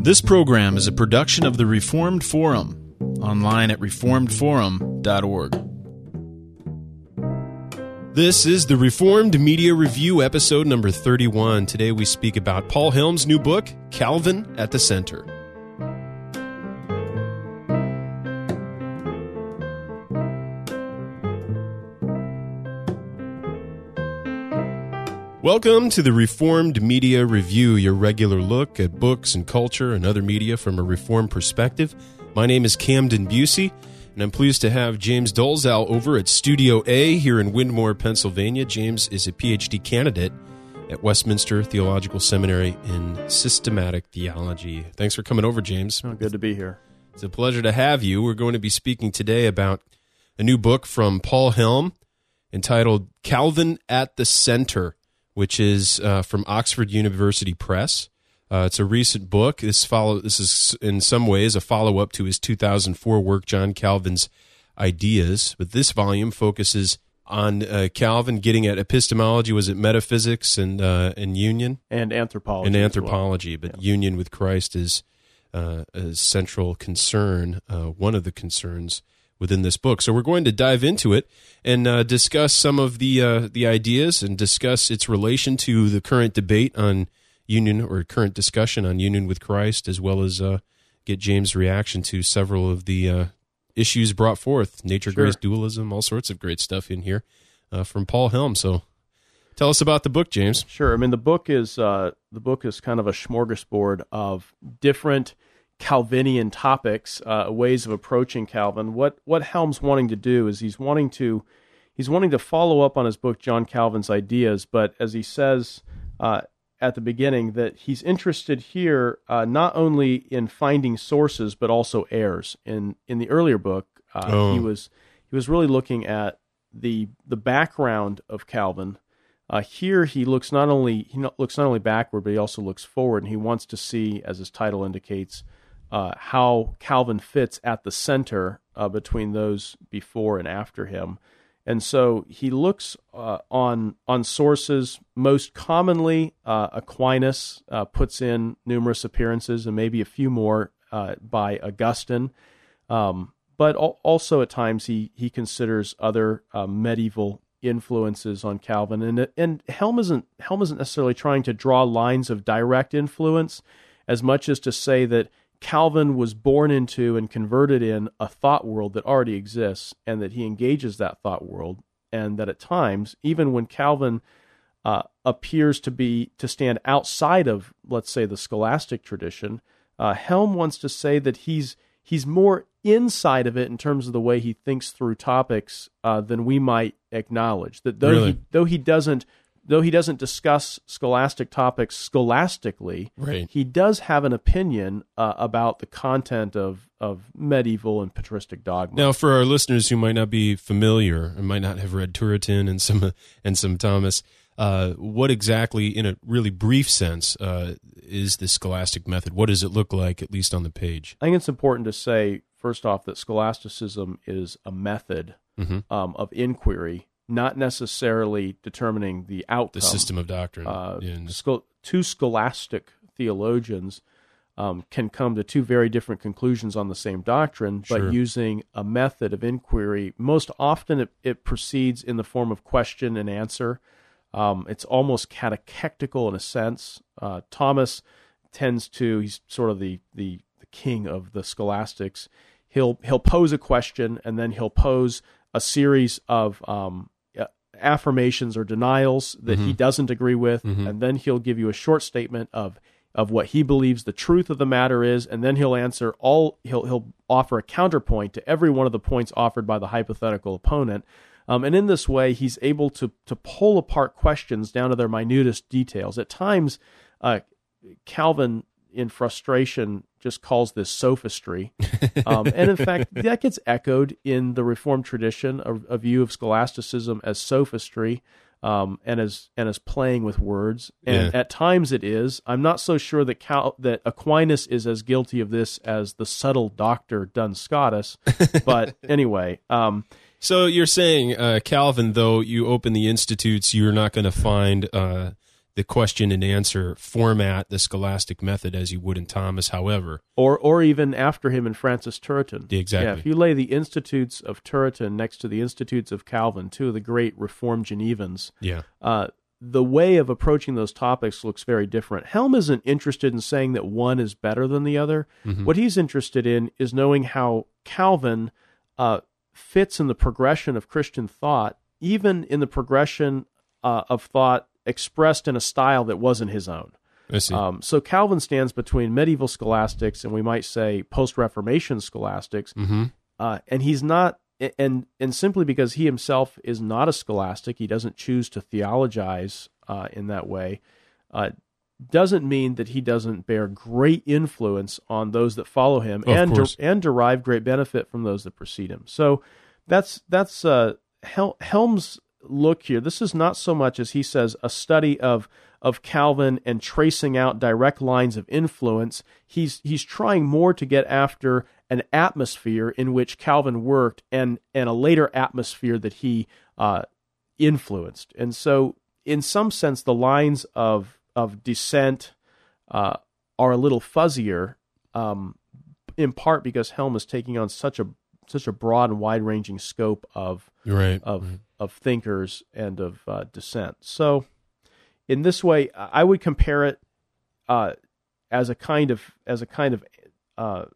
This program is a production of the Reformed Forum, online at reformedforum.org. This is the Reformed Media Review, episode number 31. Today we speak about Paul Helm's new book, Calvin at the Center. Welcome to the Reformed Media Review, your regular look at books and culture and other media from a Reformed perspective. My name is Camden Bucey, and I'm pleased to have James Dolezal over at Studio A here in Wyndmoor, Pennsylvania. James is a PhD candidate at Westminster Theological Seminary in systematic theology. Thanks for coming over, James. Oh, good to be here. It's a pleasure to have you. We're going to be speaking today about a new book from Paul Helm entitled Calvin at the Center which is uh, from Oxford University Press. Uh, it's a recent book. This follow this is in some ways a follow up to his 2004 work, John Calvin's Ideas. But this volume focuses on uh, Calvin getting at epistemology. Was it metaphysics and uh, and union and anthropology and anthropology? Well. But yeah. union with Christ is uh, a central concern. Uh, one of the concerns within this book. So we're going to dive into it and uh, discuss some of the uh, the ideas and discuss its relation to the current debate on union or current discussion on union with Christ, as well as uh, get James' reaction to several of the uh, issues brought forth: nature, sure. grace, dualism, all sorts of great stuff in here uh, from Paul Helm. So. Tell us about the book, James. Sure. I mean, the book is uh, the book is kind of a smorgasbord of different Calvinian topics, uh, ways of approaching Calvin. What what Helm's wanting to do is he's wanting to he's wanting to follow up on his book John Calvin's ideas, but as he says uh, at the beginning, that he's interested here uh, not only in finding sources but also heirs. In in the earlier book, uh, oh. he was he was really looking at the the background of Calvin. Uh, here he looks not only he looks not only backward, but he also looks forward, and he wants to see, as his title indicates, uh, how Calvin fits at the center uh, between those before and after him. And so he looks uh, on on sources. Most commonly, uh, Aquinas uh, puts in numerous appearances, and maybe a few more uh, by Augustine. Um, but also at times he he considers other medieval influences on Calvin. And and Helm isn't Helm isn't necessarily trying to draw lines of direct influence, as much as to say that Calvin was born into and converted in a thought world that already exists, and that he engages that thought world, and that at times, even when Calvin uh, appears to be to stand outside of, let's say, the scholastic tradition, uh, Helm wants to say that he's he's more inside of it in terms of the way he thinks through topics uh, than we might acknowledge. That though really? he though he doesn't though he doesn't discuss scholastic topics scholastically, right. he does have an opinion uh, about the content of, of medieval and patristic dogma. Now, for our listeners who might not be familiar and might not have read Turretin and some and some Thomas, uh, what exactly, in a really brief sense, uh, is the scholastic method? What does it look like, at least on the page? I think it's important to say first off that scholasticism is a method mm-hmm. um, of inquiry not necessarily determining the outcome. The system of doctrine. Uh, yeah. two scholastic theologians um, can come to two very different conclusions on the same doctrine, but sure. using a method of inquiry. Most often, it, it, proceeds in the form of question and answer. Um, it's almost catechetical in a sense. Uh, Thomas tends to, he's sort of the, the, the king of the scholastics. He'll, he'll pose a question and then he'll pose a series of um, affirmations or denials that mm-hmm. he doesn't agree with, mm-hmm. and then he'll give you a short statement of of what he believes the truth of the matter is, and then he'll answer all he'll he'll offer a counterpoint to every one of the points offered by the hypothetical opponent. Um, and in this way, he's able to to pull apart questions down to their minutest details. At times, uh, Calvin in frustration just calls this sophistry. Um, and in fact, that gets echoed in the Reformed tradition, a, a view of scholasticism as sophistry um, and as and as playing with words. And yeah. at times it is. I'm not so sure that Cal, that Aquinas is as guilty of this as the subtle doctor Duns Scotus. But anyway. Um, so you're saying, uh, Calvin, though you open the institutes, you're not going to find uh, the question and answer format, the scholastic method, as you would in Thomas. However, or or even after him in Francis Turretin. Exactly. Yeah, if you lay the Institutes of Turretin next to the Institutes of Calvin, two of the great Reformed Genevans, yeah, uh, the way of approaching those topics looks very different. Helm isn't interested in saying that one is better than the other. Mm-hmm. What he's interested in is knowing how Calvin uh, fits in the progression of Christian thought, even in the progression uh, of thought expressed in a style that wasn't his own. Um, so Calvin stands between medieval scholastics and we might say post-Reformation scholastics, mm-hmm. uh, and he's not. And and simply because he himself is not a scholastic, he doesn't choose to theologize uh, in that way. Uh, doesn't mean that he doesn't bear great influence on those that follow him Of and course. and derive great benefit from those that precede him. So that's that's uh, Hel- Helm's look here. This is not so much as he says a study of of Calvin and tracing out direct lines of influence. He's he's trying more to get after an atmosphere in which Calvin worked and and a later atmosphere that he uh, influenced. And so, in some sense, the lines of of descent uh, are a little fuzzier, um, in part because Helm is taking on such a such a broad and wide ranging scope of right. of of thinkers and of uh, dissent. So, in this way, I would compare it uh, as a kind of as a kind of uh,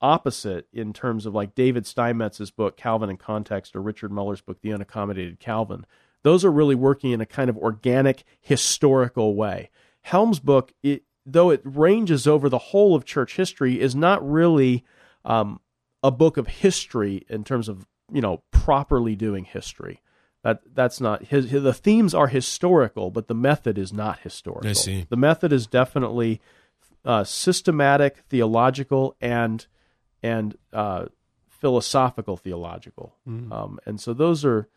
opposite in terms of like David Steinmetz's book Calvin in Context or Richard Muller's book The Unaccommodated Calvin. Those are really working in a kind of organic historical way. Helm's book, it, though it ranges over the whole of church history, is not really um, a book of history in terms of you know properly doing history. That that's not his, his. The themes are historical, but the method is not historical. I see. The method is definitely uh, systematic, theological, and and uh, philosophical theological. Um, and so those are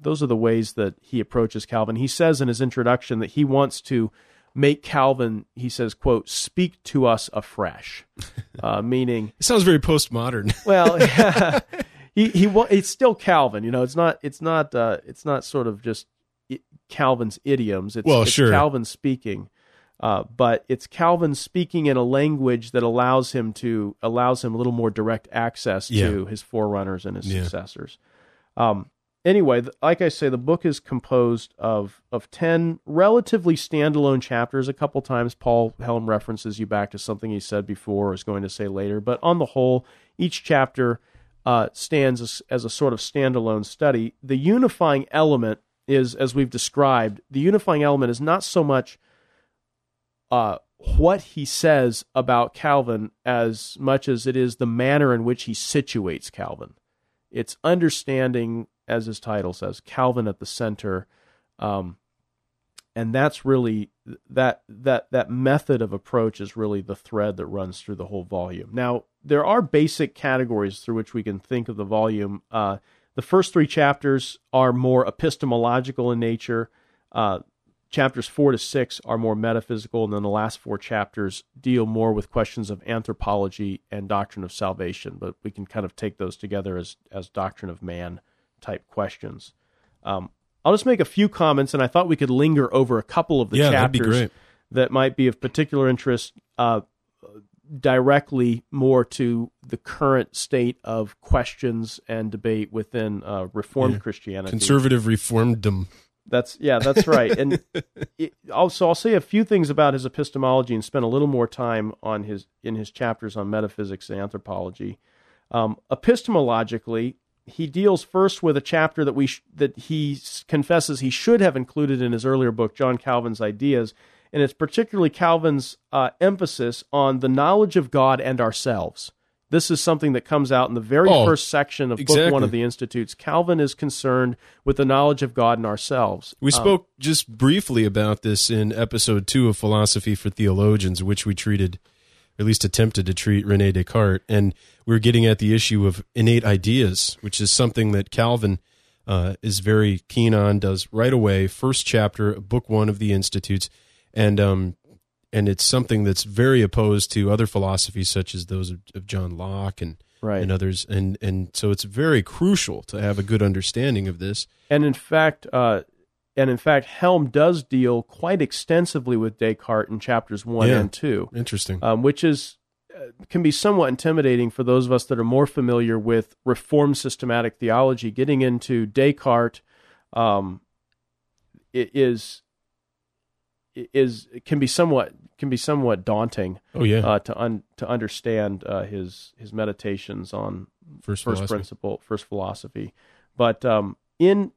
those are the ways that he approaches Calvin. He says in his introduction that he wants to make Calvin. He says, "quote Speak to us afresh," uh, meaning It sounds very postmodern. well, he he it's still Calvin. You know, it's not it's not uh, it's not sort of just Calvin's idioms. It's, Well, it's sure. Calvin speaking, uh, but it's Calvin speaking in a language that allows him to allows him a little more direct access Yeah. to his forerunners and his Yeah. successors. Um, anyway, th- like I say, the book is composed of of ten relatively standalone chapters. A couple times, Paul Helm references you back to something he said before or is going to say later, but on the whole, each chapter uh, stands as, as a sort of standalone study. The unifying element is, as we've described, the unifying element is not so much uh, what he says about Calvin as much as it is the manner in which he situates Calvin. It's understanding, as his title says, Calvin at the center, um, and that's really that that that method of approach is really the thread that runs through the whole volume. Now, there are basic categories through which we can think of the volume. Uh, the first three chapters are more epistemological in nature. Uh, chapters four to six are more metaphysical, and then the last four chapters deal more with questions of anthropology and doctrine of salvation. But we can kind of take those together as as doctrine of man type questions. Um, I'll just make a few comments, and I thought we could linger over a couple of the Yeah, chapters that might be of particular interest uh, directly more to the current state of questions and debate within uh, Reformed Yeah. Christianity. Conservative reformedom. That's yeah, that's right. And it, also, I'll say a few things about his epistemology and spend a little more time on his in his chapters on metaphysics and anthropology. Um, epistemologically, he deals first with a chapter that we sh- that he s- confesses he should have included in his earlier book, John Calvin's Ideas, and it's particularly Calvin's uh, emphasis on the knowledge of God and ourselves. This is something that comes out in the very Oh, first section of Book. One of the Institutes. Calvin is concerned with the knowledge of God and ourselves. We Um, spoke just briefly about this in episode two of Philosophy for Theologians, which we treated, at least attempted to treat Rene Descartes. And we're getting at the issue of innate ideas, which is something that Calvin uh, is very keen on, does right away, first chapter, book one of the Institutes. And, um, and it's something that's very opposed to other philosophies, such as those of, of John Locke and, Right. and others. And, and so it's very crucial to have a good understanding of this. And in fact, uh, and in fact, Helm does deal quite extensively with Descartes in chapters one Yeah. and two, Interesting. um, which is uh, can be somewhat intimidating for those of us that are more familiar with Reformed systematic theology. Getting into Descartes um, is is can be somewhat can be somewhat daunting oh yeah. uh, to un, to understand uh, his his meditations on first first principle, first philosophy. But um, in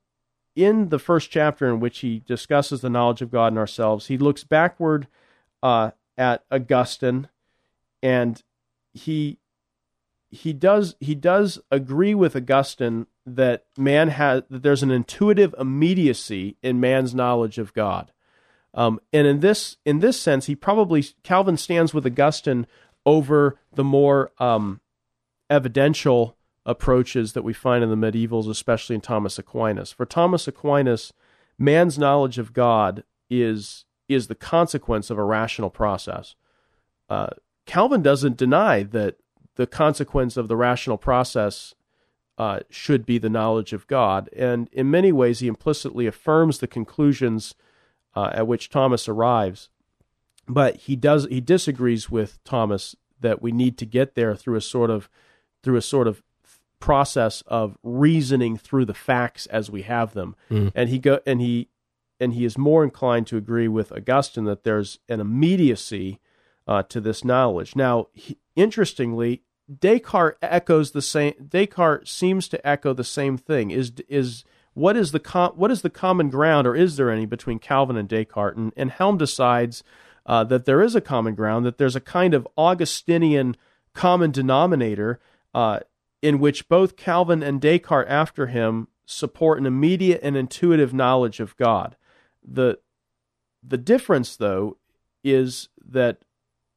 in the first chapter in which he discusses the knowledge of God and ourselves, he looks backward uh, at Augustine, and he he does he does agree with Augustine that man has that there's an intuitive immediacy in man's knowledge of God. Um, and in this in this sense, he probably Calvin stands with Augustine over the more um, evidential approaches that we find in the medievals, especially in Thomas Aquinas. For Thomas Aquinas, man's knowledge of God is is the consequence of a rational process. Uh, Calvin doesn't deny that the consequence of the rational process uh, should be the knowledge of God, and in many ways, he implicitly affirms the conclusions uh, at which Thomas arrives. But he does he disagrees with Thomas that we need to get there through a sort of through a sort of process of reasoning through the facts as we have them. Mm. And he go and he and he is more inclined to agree with Augustine that there's an immediacy uh, to this knowledge. Now, he, interestingly, Descartes echoes the same. Descartes seems to echo the same thing. Is is what is the com- what is the common ground, or is there any between Calvin and Descartes? And, and Helm decides uh, that there is a common ground. That there's a kind of Augustinian common denominator uh, in which both Calvin and Descartes after him support an immediate and intuitive knowledge of God. The the difference though is that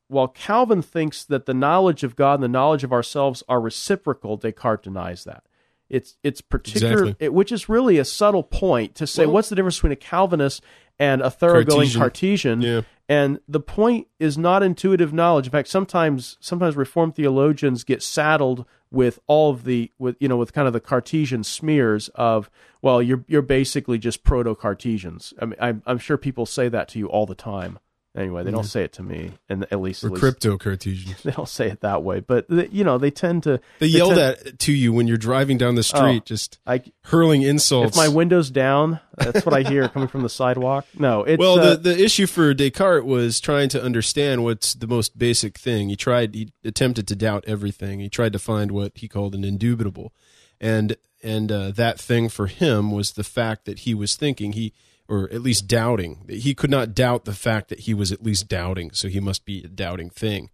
while Calvin thinks that the knowledge of God and the knowledge of ourselves are reciprocal, Descartes denies that. It's it's particular, Exactly. it, which is really a subtle point to say Well- what's the difference between a Calvinist and a thoroughgoing Cartesian. Cartesian. Yeah. And the point is not intuitive knowledge. In fact, sometimes sometimes Reformed theologians get saddled with all of the with you know with kind of the Cartesian smears of well you're you're basically just proto Cartesians. I mean I'm I'm sure people say that to you all the time. Anyway, they don't say it to me, and at least, at least crypto Cartesians. they don't say it that way. But they, you know they tend to. They yell tend- that to you when you're driving down the street, Oh. just I hurling insults. if my window's down, that's what I hear coming from the sidewalk. No, it's well, uh, the the issue for Descartes was trying to understand what's the most basic thing. He tried, he attempted to doubt everything. He tried to find what he called an indubitable, and and uh, that thing for him was the fact that he was thinking he, or at least doubting. He could not doubt the fact that he was at least doubting, so he must be a doubting thing.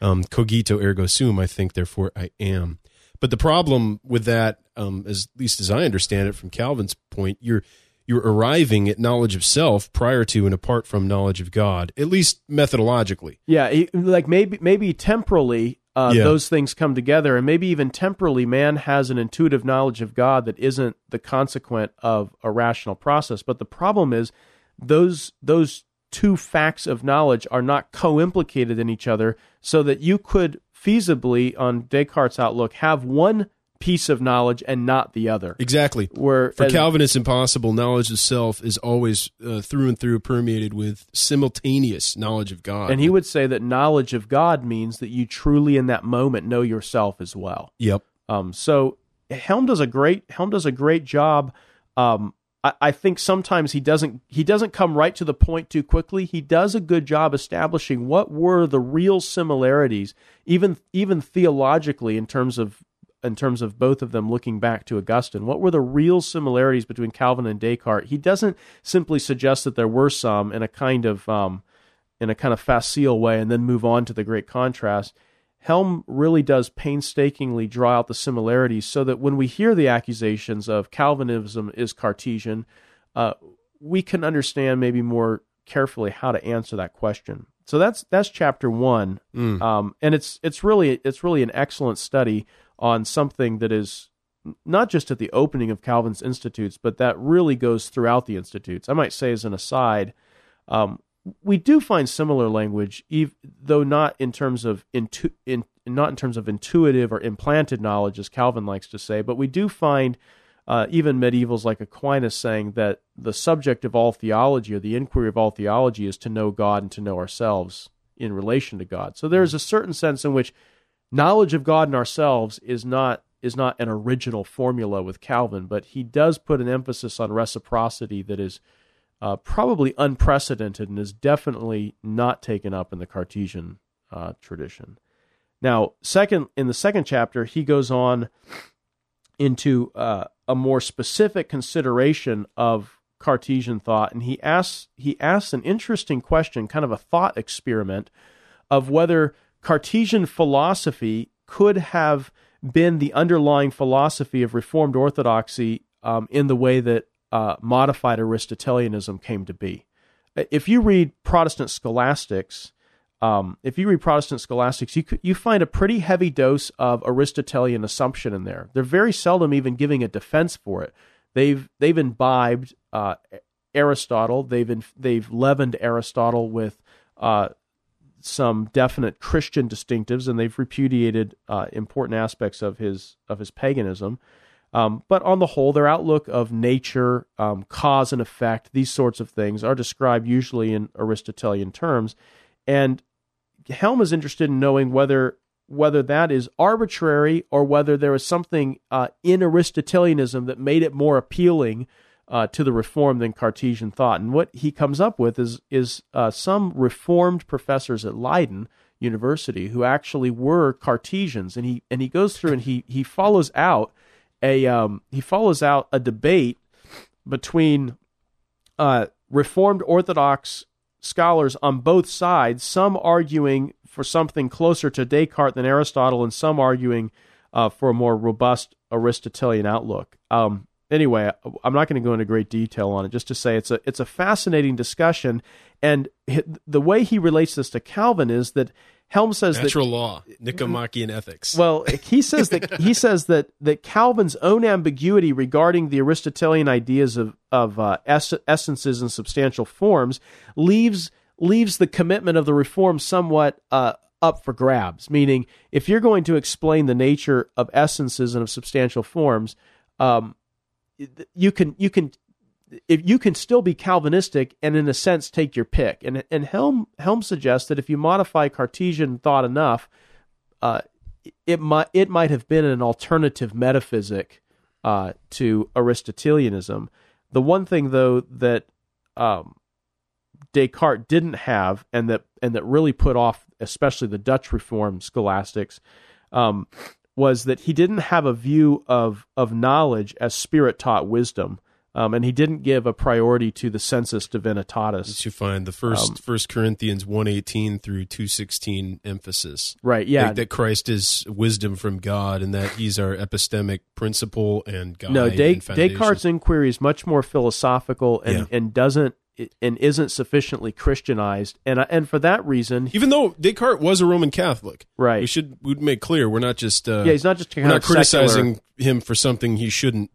Um, cogito ergo sum. I think, therefore I am. But the problem with that, um, as at least as I understand it from Calvin's point, you're you're arriving at knowledge of self prior to and apart from knowledge of God, at least methodologically. Yeah, like maybe maybe temporally uh, Yeah. those things come together, and maybe even temporally, man has an intuitive knowledge of God that isn't the consequent of a rational process. But the problem is those those two facts of knowledge are not co-implicated in each other, so that you could feasibly, on Descartes' outlook, have one piece of knowledge and not the other. Exactly. Where For as- Calvin, it's impossible. Knowledge of self is always uh, through and through permeated with simultaneous knowledge of God. and he would say that knowledge of God means that you truly, in that moment, know yourself as well. Yep. Um, so Helm does a great Helm does a great job. Um, I, I think sometimes he doesn't he doesn't come right to the point too quickly. He does a good job establishing what were the real similarities, even even theologically, in terms of in terms of both of them looking back to Augustine. What were the real similarities between Calvin and Descartes? He doesn't simply suggest that there were some in a kind of um, in a kind of facile way and then move on to the great contrast. Helm really does painstakingly draw out the similarities so that when we hear the accusations of Calvinism is Cartesian, uh, we can understand maybe more carefully how to answer that question. So that's that's chapter one, Mm. um, and it's it's really it's really an excellent study on something that is not just at the opening of Calvin's institutes, but that really goes throughout the institutes. I might say as an aside, um, we do find similar language, though not in terms of intu- in, not in terms of intuitive or implanted knowledge, as Calvin likes to say, but we do find uh, even medievals like Aquinas saying that the subject of all theology or the inquiry of all theology is to know God and to know ourselves in relation to God. So there's a certain sense in which knowledge of God and ourselves is not is not an original formula with Calvin, but he does put an emphasis on reciprocity that is uh, probably unprecedented and is definitely not taken up in the Cartesian uh, tradition. Now, second in the second chapter, he goes on into uh, a more specific consideration of Cartesian thought, and he asks he asks an interesting question, kind of a thought experiment, of whether Cartesian philosophy could have been the underlying philosophy of Reformed Orthodoxy um, in the way that uh, modified Aristotelianism came to be. If you read Protestant scholastics, um, if you read Protestant scholastics, you you find a pretty heavy dose of Aristotelian assumption in there. They're very seldom even giving a defense for it. They've they've imbibed uh, Aristotle. They've in, they've leavened Aristotle with uh, some definite Christian distinctives, and they've repudiated uh, important aspects of his of his paganism. Um, but on the whole, their outlook of nature, um, cause and effect, these sorts of things are described usually in Aristotelian terms. And Helm is interested in knowing whether whether that is arbitrary or whether there is something uh, in Aristotelianism that made it more appealing uh, to the reform than Cartesian thought. And what he comes up with is is uh, some Reformed professors at Leiden University who actually were Cartesians, and he and he goes through and he he follows out a um, he follows out a debate between uh, Reformed Orthodox scholars on both sides, some arguing for something closer to Descartes than Aristotle, and some arguing uh, for a more robust Aristotelian outlook. Um, anyway, I'm not going to go into great detail on it. Just to say, it's a it's a fascinating discussion, and the way he relates this to Calvin is that Helm says natural that, law, Nicomachean ethics. Well, he says that he says that that Calvin's own ambiguity regarding the Aristotelian ideas of of uh, ess- essences and substantial forms leaves leaves the commitment of the reform somewhat uh, up for grabs. Meaning, if you're going to explain the nature of essences and of substantial forms, um, you can you can if you can still be Calvinistic and in a sense take your pick. And and Helm Helm suggests that if you modify Cartesian thought enough, uh, it might it might have been an alternative metaphysic uh, to Aristotelianism. The one thing though that um, Descartes didn't have, and that and that really put off, especially the Dutch Reform scholastics, um, was that he didn't have a view of of knowledge as spirit taught wisdom. Um, and he didn't give a priority to the sensus divinitatis. You find the first um, First Corinthians one eighteen through two sixteen emphasis, right? Yeah, like that Christ is wisdom from God, and that He's our epistemic principle and guide. No, Des- and Descartes' inquiry is much more philosophical and, yeah. and doesn't and isn't sufficiently Christianized, and and for that reason, even though Descartes was a Roman Catholic, right? We should we'd make clear we're not just uh, yeah, he's not just we're not criticizing secular. him for something he shouldn't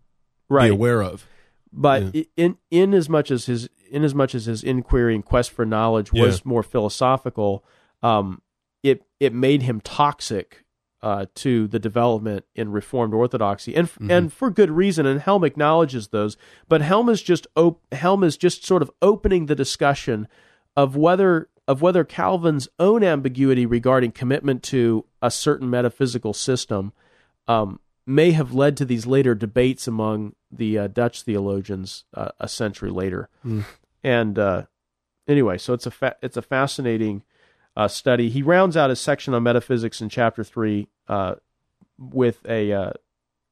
right. be aware of. But yeah. in in as much as his in as much as his inquiry and quest for knowledge was yeah. more philosophical, um, it it made him toxic uh, to the development in Reformed Orthodoxy, and mm-hmm. and for good reason. And Helm acknowledges those, but Helm is just op- Helm is just sort of opening the discussion of whether of whether Calvin's own ambiguity regarding commitment to a certain metaphysical system um, may have led to these later debates among the uh, Dutch theologians uh, a century later. Mm. And uh, anyway, so it's a fa- it's a fascinating uh, study. He rounds out his section on metaphysics in chapter three uh, with a uh,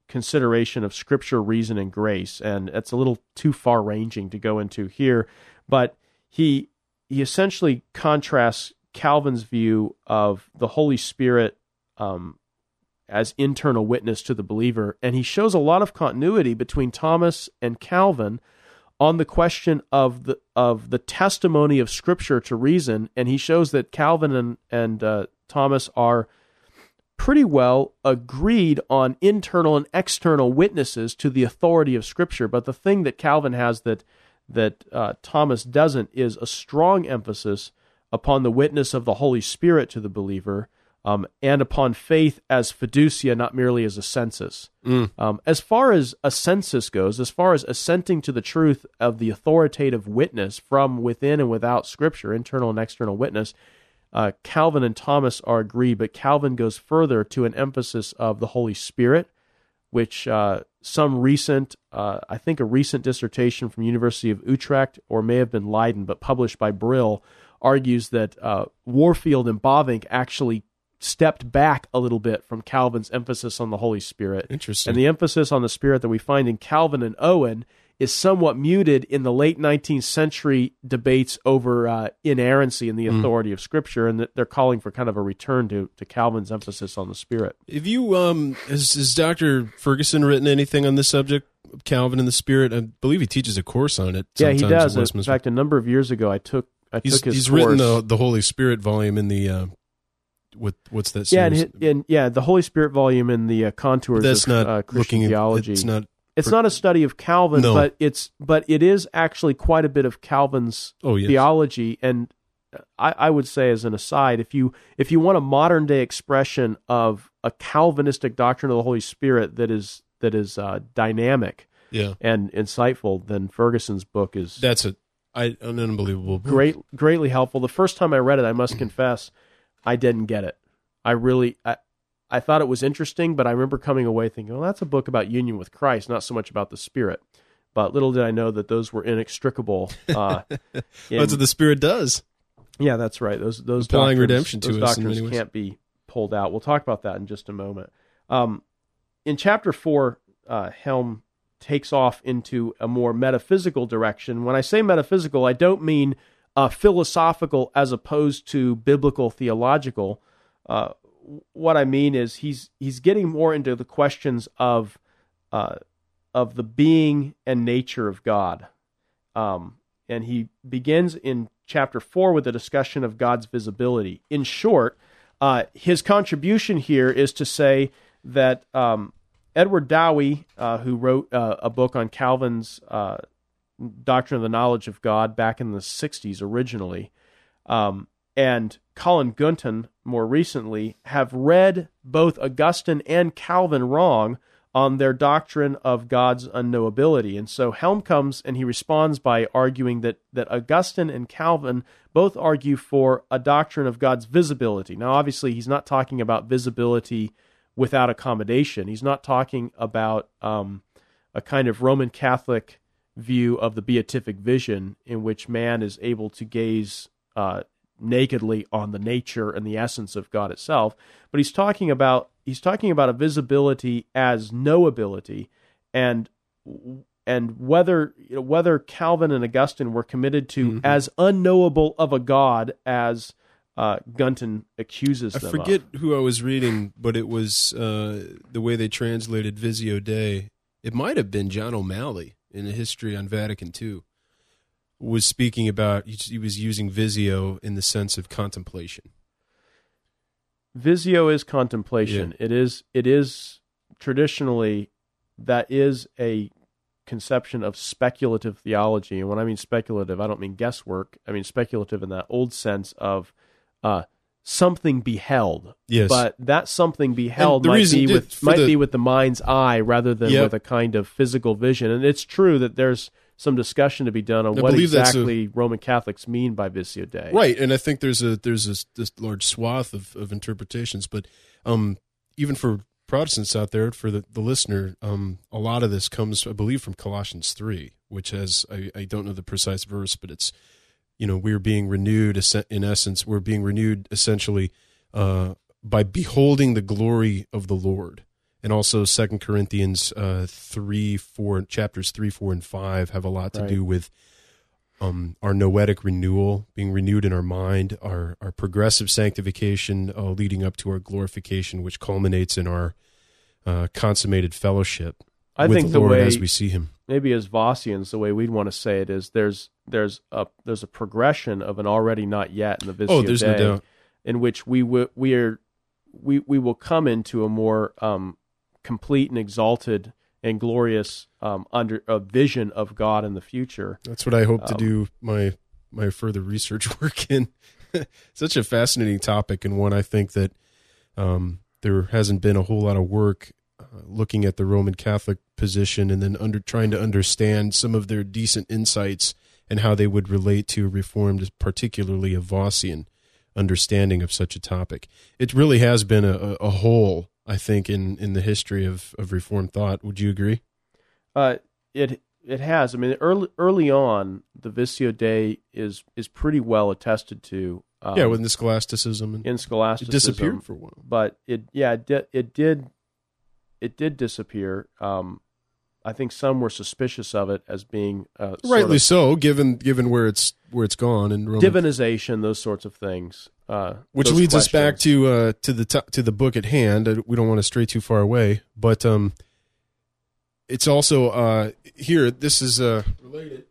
consideration of scripture, reason, and grace, and it's a little too far ranging to go into here. But he he essentially contrasts Calvin's view of the Holy Spirit um, as internal witness to the believer, and he shows a lot of continuity between Thomas and Calvin on the question of the of the testimony of Scripture to reason, and he shows that Calvin and and uh, Thomas are pretty well agreed on internal and external witnesses to the authority of Scripture. But the thing that Calvin has that that uh, Thomas doesn't is a strong emphasis upon the witness of the Holy Spirit to the believer, um, and upon faith as fiducia, not merely as assensus. Mm. Um, as far as assensus goes, as far as assenting to the truth of the authoritative witness from within and without Scripture, internal and external witness, uh, Calvin and Thomas are agreed, but Calvin goes further to an emphasis of the Holy Spirit, which uh, some recent, uh, I think a recent dissertation from University of Utrecht, or may have been Leiden, but published by Brill, argues that uh, Warfield and Bavinck actually stepped back a little bit from Calvin's emphasis on the Holy Spirit. Interesting. And the emphasis on the Spirit that we find in Calvin and Owen is somewhat muted in the late 19th century debates over uh, inerrancy and the Mm. authority of Scripture, and that they're calling for kind of a return to, to Calvin's emphasis on the Spirit. Have you um has, has Dr. Ferguson written anything on this subject? Calvin and the Spirit. I believe he teaches a course on it. Yeah, he does. In fact, a number of years ago, I took I he's took his he's written the the Holy Spirit volume in the uh, what what's that? yeah, and, and yeah, the Holy Spirit volume in the uh, contours that's of not uh, Christian looking. theology. It's not. It's not a study of Calvin, No. but it's but it is actually quite a bit of Calvin's Oh yes. theology. And I, I would say, as an aside, if you if you want a modern day expression of a Calvinistic doctrine of the Holy Spirit that is that is uh, dynamic Yeah, and insightful, then Ferguson's book is that's a I, an unbelievable book. great greatly helpful. The first time I read it, I must confess, I didn't get it. I really I, I thought it was interesting, but I remember coming away thinking, "Well, that's a book about union with Christ, not so much about the Spirit." But little did I know that those were inextricable. Uh, in- That's what the Spirit does. yeah, that's right. Those those Applying doctrines, redemption to those us doctrines can't be pulled out. We'll talk about that in just a moment. Um, in chapter four, uh, Helm takes off into a more metaphysical direction. When I say metaphysical, I don't mean uh, philosophical as opposed to biblical theological. Uh, what I mean is he's he's getting more into the questions of uh, of the being and nature of God. Um, and he begins in chapter four with a discussion of God's visibility. In short, uh, his contribution here is to say that um, Edward Dowey, uh, who wrote uh, a book on Calvin's Doctrine of the Knowledge of God back in the 60s originally, um, and Colin Gunton more recently have read both Augustine and Calvin wrong on their doctrine of God's unknowability. And so Helm comes and he responds by arguing that, that Augustine and Calvin both argue for a doctrine of God's visibility. Now, obviously, he's not talking about visibility without accommodation. He's not talking about um, a kind of Roman Catholic view of the beatific vision in which man is able to gaze uh, nakedly on the nature and the essence of God itself. But he's talking about he's talking about a visibility as knowability, and and whether you know, whether Calvin and Augustine were committed to Mhm. as unknowable of a God as uh, Gunton accuses I forget of. who I was reading, but it was uh, the way they translated Visio Dei. It might have been John O'Malley in a history on Vatican II. Was speaking about he was using Visio in the sense of contemplation. Visio is contemplation. It is it is traditionally that is a conception of speculative theology. And when I mean speculative, I don't mean guesswork. I mean speculative in that old sense of uh, something beheld. Yes, But that something beheld might be with might the- be with the mind's eye rather than Yep. with a kind of physical vision. And it's true that there's some discussion to be done on I what that's a- exactly Roman Catholics mean by Visio Dei. right. And I think there's a there's a this large swath of, of interpretations, but um, even for Protestants out there, for the, the listener, um, a lot of this comes, I believe, from Colossians three, which has I, I don't know the precise verse, but it's you know we're being renewed in essence we're being renewed essentially uh, by beholding the glory of the lord and also second corinthians uh, 3 4 chapters 3 4 and 5 have a lot to Right. do with um, our noetic renewal being renewed in our mind our, our progressive sanctification uh, leading up to our glorification which culminates in our uh, consummated fellowship I with think the lord way as we see him maybe as Vossians, the way we'd want to say it is there's there's a there's a progression of an already not yet in the Visio oh there's no doubt in which we w- we are we we will come into a more um, complete and exalted and glorious um, under a vision of God in the future. That's what I hope to Um, do my my further research work in. Such a fascinating topic and one I think that Um, there hasn't been a whole lot of work looking at the Roman Catholic position and then under trying to understand some of their decent insights and how they would relate to Reformed, particularly a Vossian understanding of such a topic. It really has been a, a hole, I think, in, in the history of, of Reformed thought. Would you agree? Uh, it it has. I mean, early early on, the Visio Dei is is pretty well attested to. Um, yeah, with the scholasticism and in scholasticism, it disappeared for a while. But it, yeah, it did, it did, it did disappear. Um, I think some were suspicious of it as being uh, rightly of so, given given where it's where it's gone and Roman... divinization, those sorts of things. Uh, Which leads questions. us back to uh, to the t- to the book at hand. We don't want to stray too far away, but um, it's also uh, here. This is uh, related,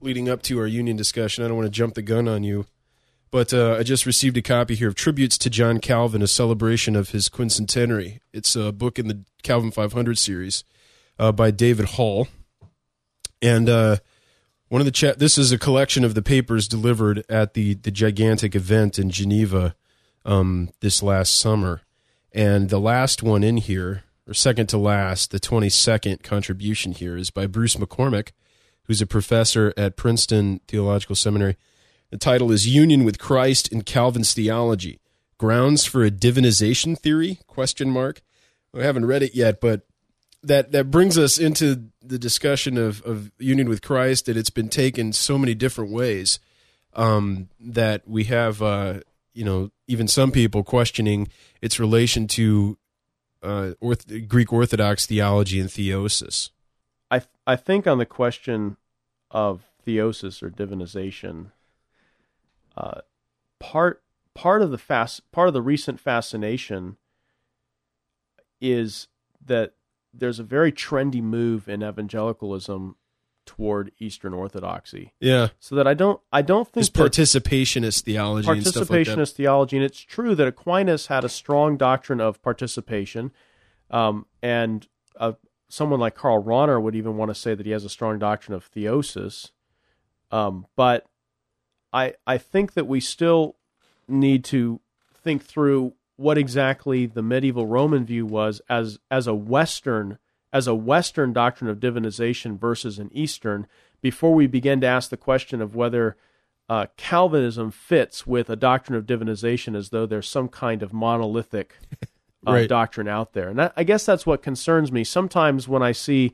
leading up to our union discussion. I don't want to jump the gun on you, but uh, I just received a copy here of Tributes to John Calvin, a celebration of his quincentenary. It's a book in the Calvin 500 series uh, by David Hall, and uh, one of the. This is a collection of the papers delivered at the the gigantic event in Geneva um, this last summer and the last one in here, or second to last, the 22nd contribution here is by Bruce McCormack, who's a professor at Princeton Theological Seminary. The title is Union with Christ in Calvin's Theology: Grounds for a Divinization Theory? Question mark. I haven't read it yet, but that that brings us into the discussion of, of union with Christ that it's been taken so many different ways um, that we have uh, you know even some people questioning its relation to uh, orth- Greek Orthodox theology and theosis. I I think on the question of theosis or divinization, uh, part part of the fast part of the recent fascination is that there's a very trendy move in evangelicalism toward Eastern Orthodoxy. Yeah. So that I don't I don't think it's participationist theology participationist like theology, and it's true that Aquinas had a strong doctrine of participation, um, and uh, someone like Karl Rahner would even want to say that he has a strong doctrine of theosis. Um, but I I think that we still need to think through what exactly the medieval Roman view was as as a Western as a Western doctrine of divinization versus an Eastern before we begin to ask the question of whether uh, Calvinism fits with a doctrine of divinization as though there's some kind of monolithic uh, right. doctrine out there. And that, I guess that's what concerns me. Sometimes when I see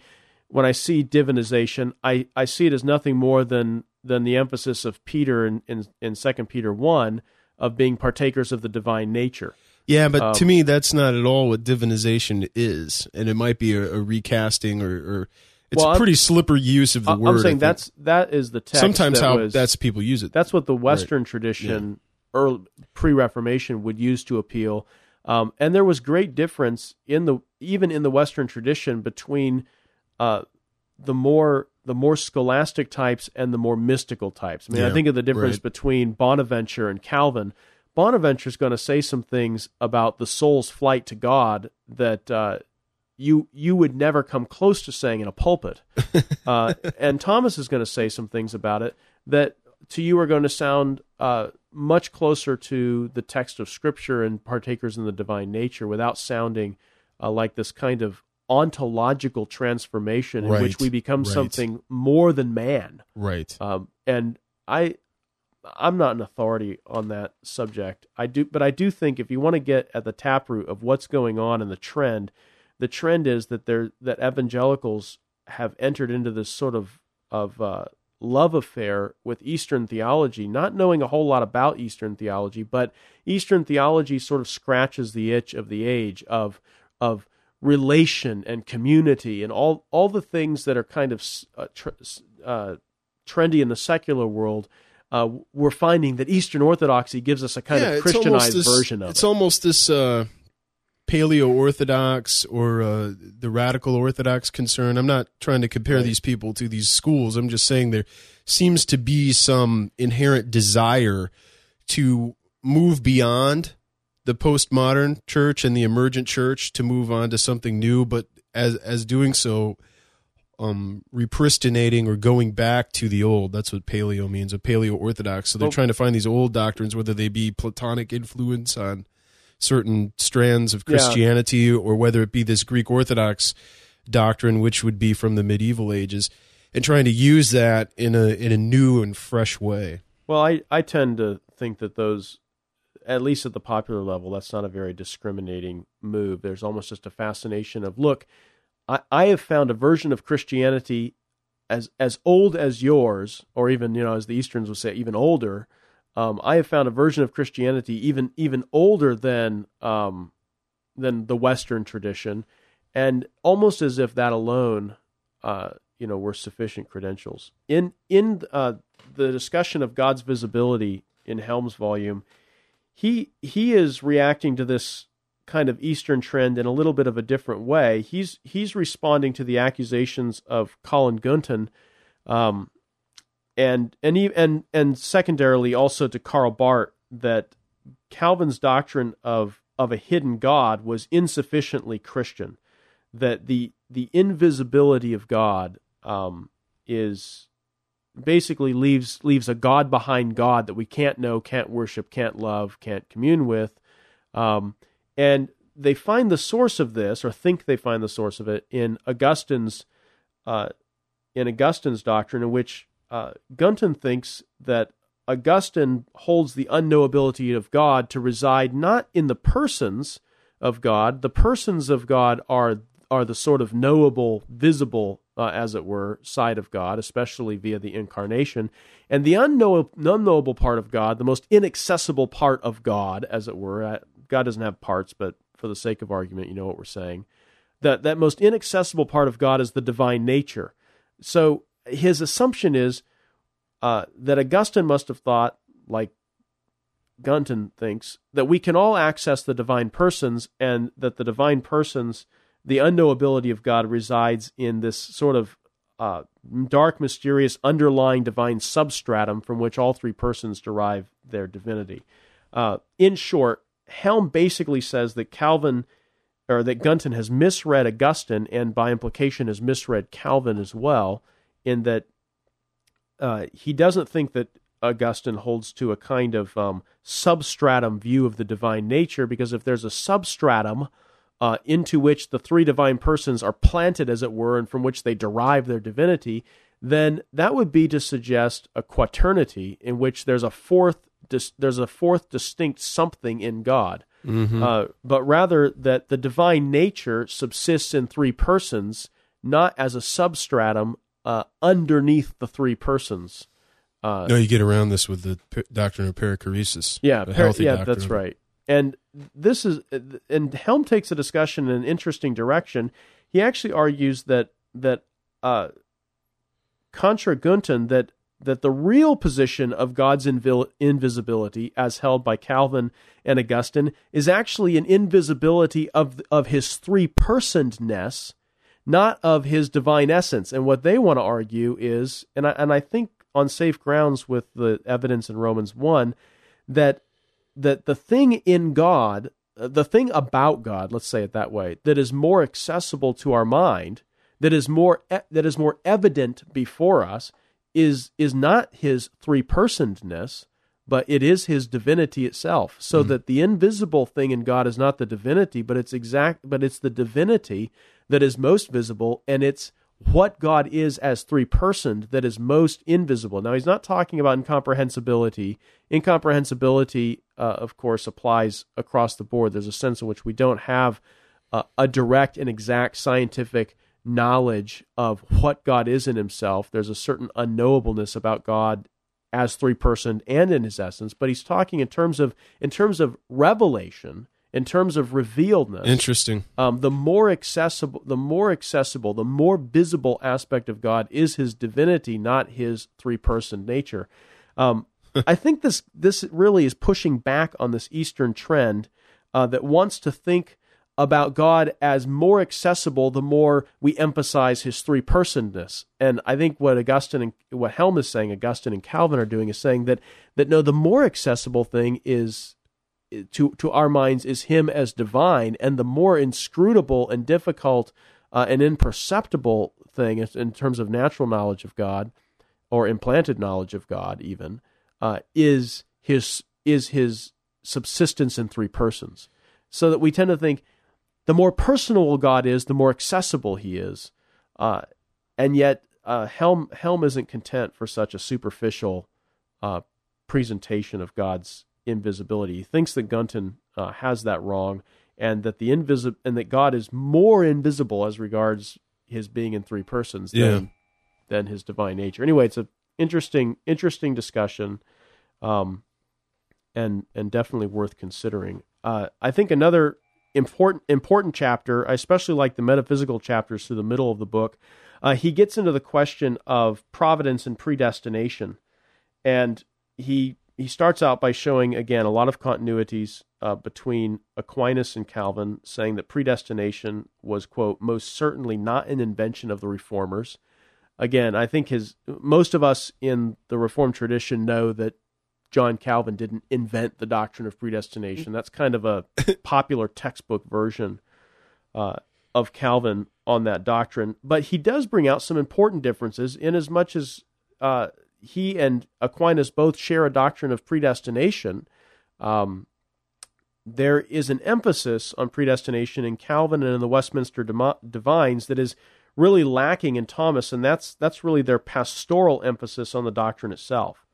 when I see divinization, I, I see it as nothing more than than the emphasis of Peter in in, in Second Peter one of being partakers of the divine nature. Yeah, but um, to me, that's not at all what divinization is, and it might be a, a recasting or, or it's well, a pretty I'm, slippery use of the I'm word. I'm saying that's that is the text. Sometimes that how was, that's people use it. That's what the Western right. tradition, yeah. early pre-Reformation, would use to appeal. Um, and there was great difference in the even in the Western tradition between uh, the more the more scholastic types and the more mystical types. I mean, yeah, I think of the difference right. between Bonaventure and Calvin. Bonaventure's going to say some things about the soul's flight to God that uh, you you would never come close to saying in a pulpit, uh, and Thomas is going to say some things about it that to you are going to sound uh, much closer to the text of Scripture and partakers in the divine nature, without sounding uh, like this kind of ontological transformation in right, which we become right. something more than man. Right. Um, and I I'm not an authority on that subject. I do, but I do think if you want to get at the taproot of what's going on in the trend, the trend is that there that evangelicals have entered into this sort of of uh, love affair with Eastern theology, not knowing a whole lot about Eastern theology, but Eastern theology sort of scratches the itch of the age of of relation and community and all all the things that are kind of uh, tr- uh, trendy in the secular world uh, we're finding that Eastern Orthodoxy gives us a kind yeah, of Christianized this, version of it's it. It's almost this uh, Paleo Orthodox or uh, the Radical Orthodox concern. I'm not trying to compare right. these people to these schools. I'm just saying there seems to be some inherent desire to move beyond the postmodern church and the emergent church to move on to something new, but as as doing so um, repristinating or going back to the old. That's what paleo means, a paleo orthodox. So they're well, trying to find these old doctrines, whether they be Platonic influence on certain strands of Christianity yeah. or whether it be this Greek Orthodox doctrine, which would be from the medieval ages, and trying to use that in a in a new and fresh way. Well, I, I tend to think that those, at least at the popular level, that's not a very discriminating move. There's almost just a fascination of look, I, I have found a version of Christianity as as old as yours, or even you know as the Easterns would say, even older. Um, I have found a version of Christianity even even older than um, than the Western tradition, and almost as if that alone, uh, you know, were sufficient credentials. In in uh, the discussion of God's visibility in Helm's volume, he he is reacting to this kind of Eastern trend in a little bit of a different way. He's he's responding to the accusations of Colin Gunton, um, and and and and secondarily also to Karl Barth that Calvin's doctrine of of a hidden God was insufficiently Christian. That the the invisibility of God um, is basically leaves leaves a God behind God that we can't know, can't worship, can't love, can't commune with. Um, and they find the source of this, or think they find the source of it, in Augustine's uh, in Augustine's doctrine, in which uh, Gunton thinks that Augustine holds the unknowability of God to reside not in the persons of God. The persons of God are are the sort of knowable, visible, uh, as it were, side of God, especially via the incarnation. And the unknowable, unknowable part of God, the most inaccessible part of God, as it were, uh, God doesn't have parts, but for the sake of argument, you know what we're saying. That that most inaccessible part of God is the divine nature. So his assumption is uh, that Augustine must have thought, like Gunton thinks, that we can all access the divine persons, and that the divine persons, the unknowability of God, resides in this sort of uh, dark, mysterious, underlying divine substratum from which all three persons derive their divinity. Uh, in short, Helm basically says that Calvin or that Gunton has misread Augustine and by implication has misread Calvin as well, in that uh, he doesn't think that Augustine holds to a kind of um, substratum view of the divine nature, because if there's a substratum uh, into which the three divine persons are planted, as it were, and from which they derive their divinity, then that would be to suggest a quaternity in which there's a fourth dis- there's a fourth distinct something in God, mm-hmm. uh, but rather that the divine nature subsists in three persons, not as a substratum uh, underneath the three persons. Uh, no, you get around this with the p- doctrine of perichoresis. Yeah, per- yeah, that's right. And this is, and Helm takes a discussion in an interesting direction. He actually argues that that uh, contra Gunton that that the real position of God's invisibility, as held by Calvin and Augustine, is actually an invisibility of, of his three personedness, not of his divine essence. And what they want to argue is, and I, and I think on safe grounds with the evidence in Romans 1, that, that the thing in God, the thing about God, let's say it that way, that is more accessible to our mind, that is more, that is more evident before us, is is not his three personedness, but it is his divinity itself. So mm-hmm. that the invisible thing in God is not the divinity, but it's exact but it's the divinity that is most visible and it's what God is as three personed that is most invisible. Now, he's not talking about incomprehensibility. Incomprehensibility, uh, of course, applies across the board. There's a sense in which we don't have uh, a direct and exact scientific knowledge of what God is in himself. There's a certain unknowableness about God as three person and in his essence, but he's talking in terms of in terms of revelation, in terms of revealedness. Interesting. Um, the more accessible, the more accessible, the more visible aspect of God is his divinity, not his three person nature. Um, I think this this really is pushing back on this Eastern trend uh, that wants to think about God as more accessible the more we emphasize his three personedness. And I think what Augustine and what Helm is saying, Augustine and Calvin are doing is saying that that no, the more accessible thing is to to our minds is him as divine, and the more inscrutable and difficult uh, an imperceptible thing in terms of natural knowledge of God or implanted knowledge of God, even uh, is his is his subsistence in three persons. So that we tend to think the more personal God is, the more accessible He is, uh, and yet uh, Helm Helm isn't content for such a superficial uh, presentation of God's invisibility. He thinks that Gunton uh, has that wrong, and that the invisible and that God is more invisible as regards his being in three persons Yeah. than than his divine nature. Anyway, it's a interesting interesting discussion, um, and and definitely worth considering. Uh, I think another important important chapter, I especially like the metaphysical chapters through the middle of the book. Uh, he gets into the question of providence and predestination, and he he starts out by showing again a lot of continuities uh, between Aquinas and Calvin, saying that predestination was quote most certainly not an invention of the reformers. Again, I think his most of us in the Reformed tradition know that John Calvin didn't invent the doctrine of predestination. That's kind of a popular textbook version uh, of Calvin on that doctrine. But he does bring out some important differences in as much as uh, he and Aquinas both share a doctrine of predestination. Um, there is an emphasis on predestination in Calvin and in the Westminster Divines that is really lacking in Thomas, and that's that's really their pastoral emphasis on the doctrine itself.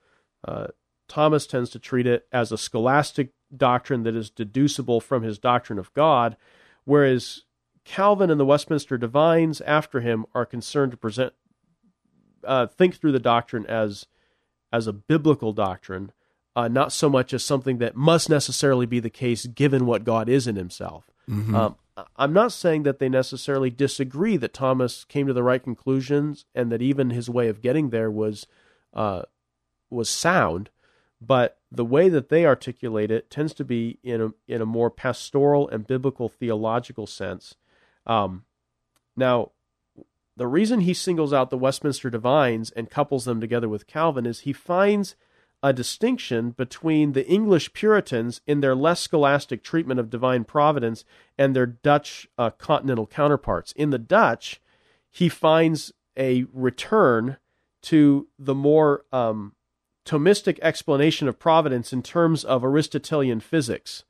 Uh, Thomas tends to treat it as a scholastic doctrine that is deducible from his doctrine of God, whereas Calvin and the Westminster Divines after him are concerned to present uh, think through the doctrine as as a biblical doctrine, uh, not so much as something that must necessarily be the case given what God is in Himself. Um, I'm not saying that they necessarily disagree that Thomas came to the right conclusions and that even his way of getting there was uh, was sound, but the way that they articulate it tends to be in a in a more pastoral and biblical theological sense. Um, now, the reason he singles out the Westminster Divines and couples them together with Calvin is he finds a distinction between the English Puritans in their less scholastic treatment of divine providence and their Dutch uh, continental counterparts. In the Dutch, he finds a return to the more um, Thomistic explanation of providence in terms of Aristotelian physics.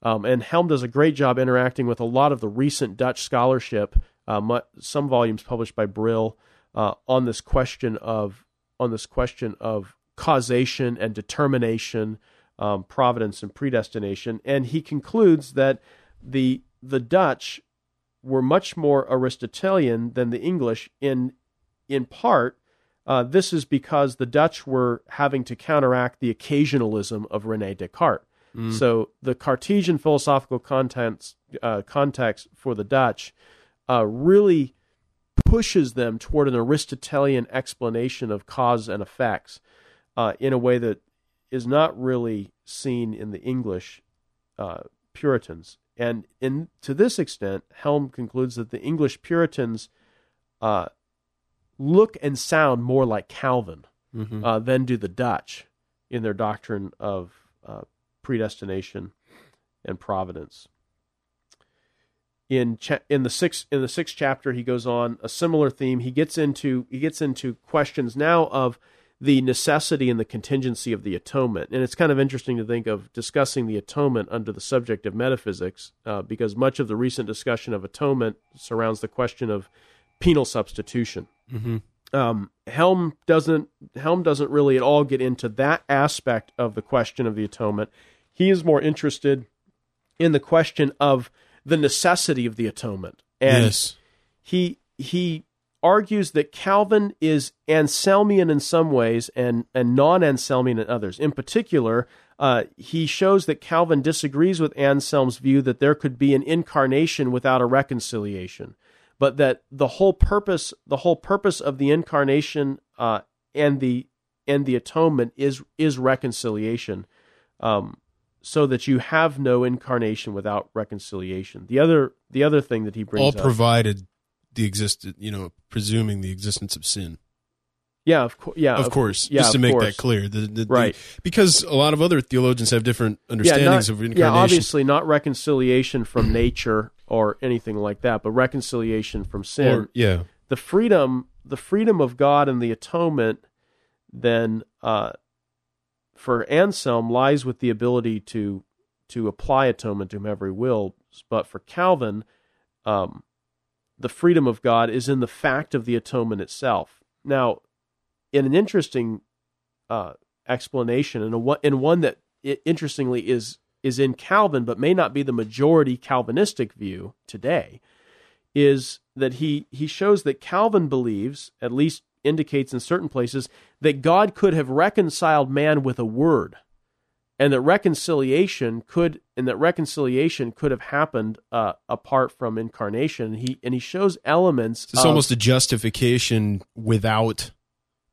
Um, and Helm does a great job interacting with a lot of the recent Dutch scholarship, uh, some volumes published by Brill, uh, on this question of on this question of causation and determination, um, providence and predestination. And he concludes that the the Dutch were much more Aristotelian than the English in in part uh, this is because the Dutch were having to counteract the occasionalism of Rene Descartes. So the Cartesian philosophical context, uh, context for the Dutch uh, really pushes them toward an Aristotelian explanation of cause and effects uh, in a way that is not really seen in the English uh, Puritans. And in to this extent, Helm concludes that the English Puritans uh, look and sound more like Calvin Mhm. uh, than do the Dutch in their doctrine of uh, predestination and providence. In cha- in the sixth in the sixth chapter, he goes on a similar theme. He gets into he gets into questions now of the necessity and the contingency of the atonement, and it's kind of interesting to think of discussing the atonement under the subject of metaphysics, uh, because much of the recent discussion of atonement surrounds the question of penal substitution Mhm. um, Helm doesn't Helm doesn't really at all get into that aspect of the question of the atonement. He is more interested in the question of the necessity of the atonement, and yes. he he argues that Calvin is Anselmian in some ways and and non-Anselmian in others. In particular, uh, he shows that Calvin disagrees with Anselm's view that there could be an incarnation without a reconciliation, but that the whole purpose the whole purpose of the incarnation uh, and the and the atonement is is reconciliation. Um, so that you have no incarnation without reconciliation. The other the other thing that he brings All up, provided the existed, you know, presuming the existence of sin. yeah, of course, yeah, Of course, yeah, just to make course. that clear. The, the, the- Right. because a lot of other theologians have different yeah, understandings not- of yeah, obviously not reconciliation from nature or anything like that, but reconciliation from sin. Or, yeah. The freedom, the freedom of God and the atonement, then uh, for Anselm lies with the ability to to apply atonement to whomever he will. But for Calvin, um, the freedom of God is in the fact of the atonement itself. Now, in an interesting uh, explanation, and a, in one that interestingly is is in Calvin, but may not be the majority Calvinistic view today, is that he he shows that Calvin believes, at least indicates in certain places, that God could have reconciled man with a word and that reconciliation could and that reconciliation could have happened uh, apart from incarnation. He and he shows elements. It's of, almost a justification without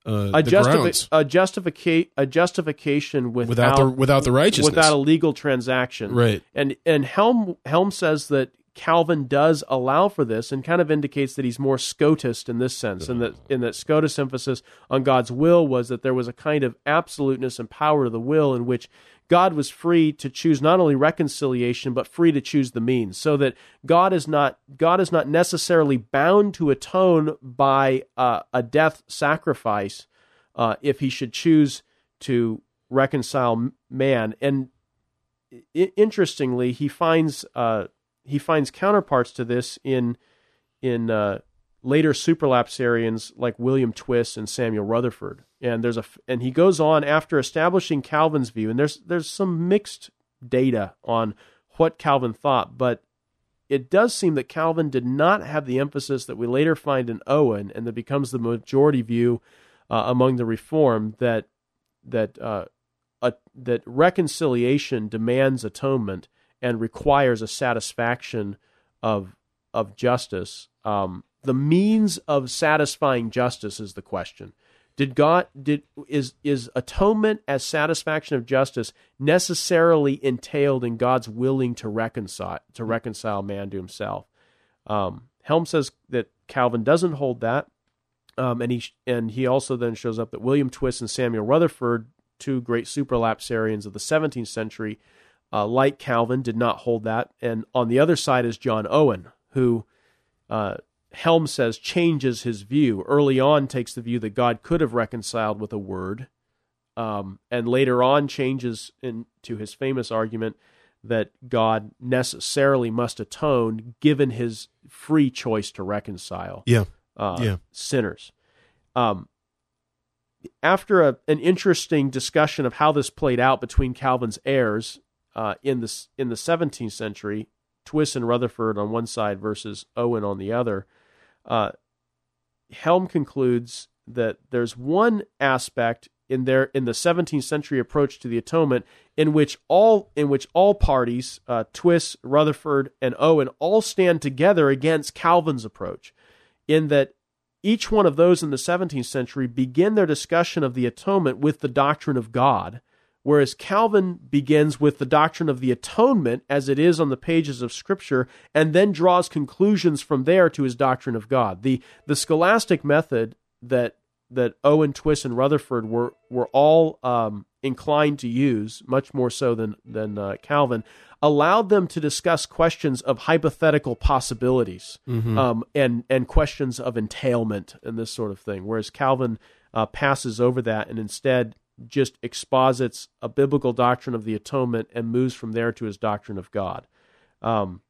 uh, a, the justifi- a, justifica- a justification without, without the without the righteousness, without a legal transaction. right? And and Helm Helm says that Calvin does allow for this and kind of indicates that he's more Scotist in this sense, and that in that Scotus emphasis on God's will was that there was a kind of absoluteness and power to the will in which God was free to choose not only reconciliation but free to choose the means, so that God is not God is not necessarily bound to atone by uh, a death sacrifice uh, if He should choose to reconcile man. And I- interestingly, he finds uh, he finds counterparts to this in in uh, later supralapsarians like William Twiss and Samuel Rutherford. And there's a and he goes on after establishing Calvin's view, and there's there's some mixed data on what Calvin thought, but it does seem that Calvin did not have the emphasis that we later find in Owen, and that becomes the majority view uh, among the Reformed that that uh, a, that reconciliation demands atonement and requires a satisfaction of of justice. Um, the means of satisfying justice is the question. Did God did is is atonement as satisfaction of justice necessarily entailed in God's willing to reconcile to reconcile man to Himself? Um, Helm says that Calvin doesn't hold that, um, and he and he also then shows up that William Twiss and Samuel Rutherford, two great supralapsarians of the 17th century, uh, like Calvin, did not hold that. And on the other side is John Owen, who uh, Helm says changes his view. Early on, takes the view that God could have reconciled with a word, um, and later on changes into his famous argument that God necessarily must atone, given his free choice to reconcile Yeah, uh, Yeah. sinners. Um, after a, an interesting discussion of how this played out between Calvin's heirs uh, in the in the 17th century, Twiss and Rutherford on one side versus Owen on the other, uh, Helm concludes that there's one aspect in their in the 17th century approach to the atonement in which all in which all parties, uh, Twiss, Rutherford, and Owen, all stand together against Calvin's approach, in that each one of those in the 17th century begin their discussion of the atonement with the doctrine of God, whereas Calvin begins with the doctrine of the atonement as it is on the pages of Scripture, and then draws conclusions from there to his doctrine of God. The the scholastic method that that Owen, Twiss, and Rutherford were were all um, inclined to use, much more so than than uh, Calvin, allowed them to discuss questions of hypothetical possibilities um, and and questions of entailment and this sort of thing. Whereas Calvin uh, passes over that and instead just exposits a biblical doctrine of the atonement and moves from there to his doctrine of God. Um,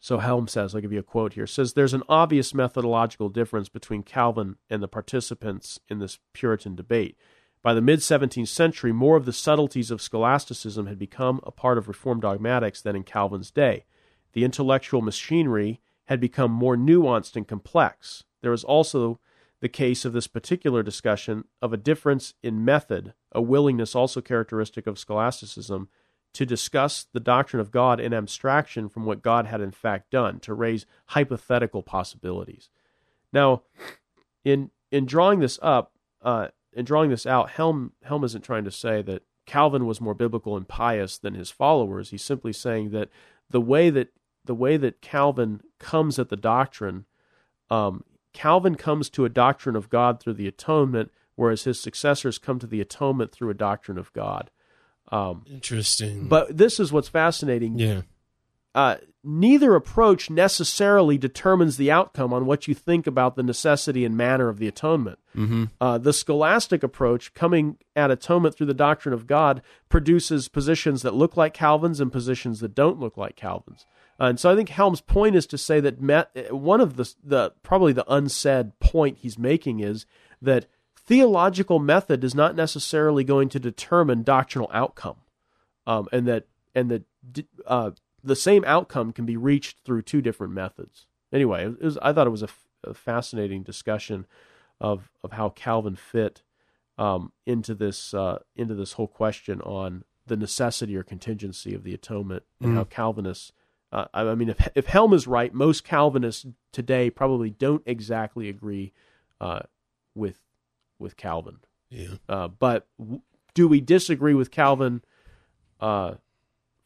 so Helm says, I'll give you a quote here, says there's an obvious methodological difference between Calvin and the participants in this Puritan debate. By the mid 17th century, more of the subtleties of scholasticism had become a part of Reformed dogmatics than in Calvin's day. The intellectual machinery had become more nuanced and complex. There was also the case of this particular discussion of a difference in method, a willingness also characteristic of scholasticism to discuss the doctrine of God in abstraction from what God had in fact done, to raise hypothetical possibilities. Now, in in drawing this up, uh, in drawing this out, Helm Helm isn't trying to say that Calvin was more biblical and pious than his followers. He's simply saying that the way that the way that Calvin comes at the doctrine, um, Calvin comes to a doctrine of God through the atonement, whereas his successors come to the atonement through a doctrine of God. Um, interesting. but this is what's fascinating. yeah, Uh, neither approach necessarily determines the outcome on what you think about the necessity and manner of the atonement. Mm-hmm. Uh, the scholastic approach, coming at atonement through the doctrine of God, produces positions that look like Calvin's and positions that don't look like Calvin's. Uh, and so I think Helm's point is to say that met, one of the, the probably the unsaid point he's making is that theological method is not necessarily going to determine doctrinal outcome, um, and that and that uh, the same outcome can be reached through two different methods. Anyway, was, I thought it was a, f- a fascinating discussion of of how Calvin fit um, into this uh, into this whole question on the necessity or contingency of the atonement and mm. how Calvinists. Uh, I mean, if if Helm is right, most Calvinists today probably don't exactly agree uh, with with Calvin. Yeah. Uh, but w- do we disagree with Calvin uh,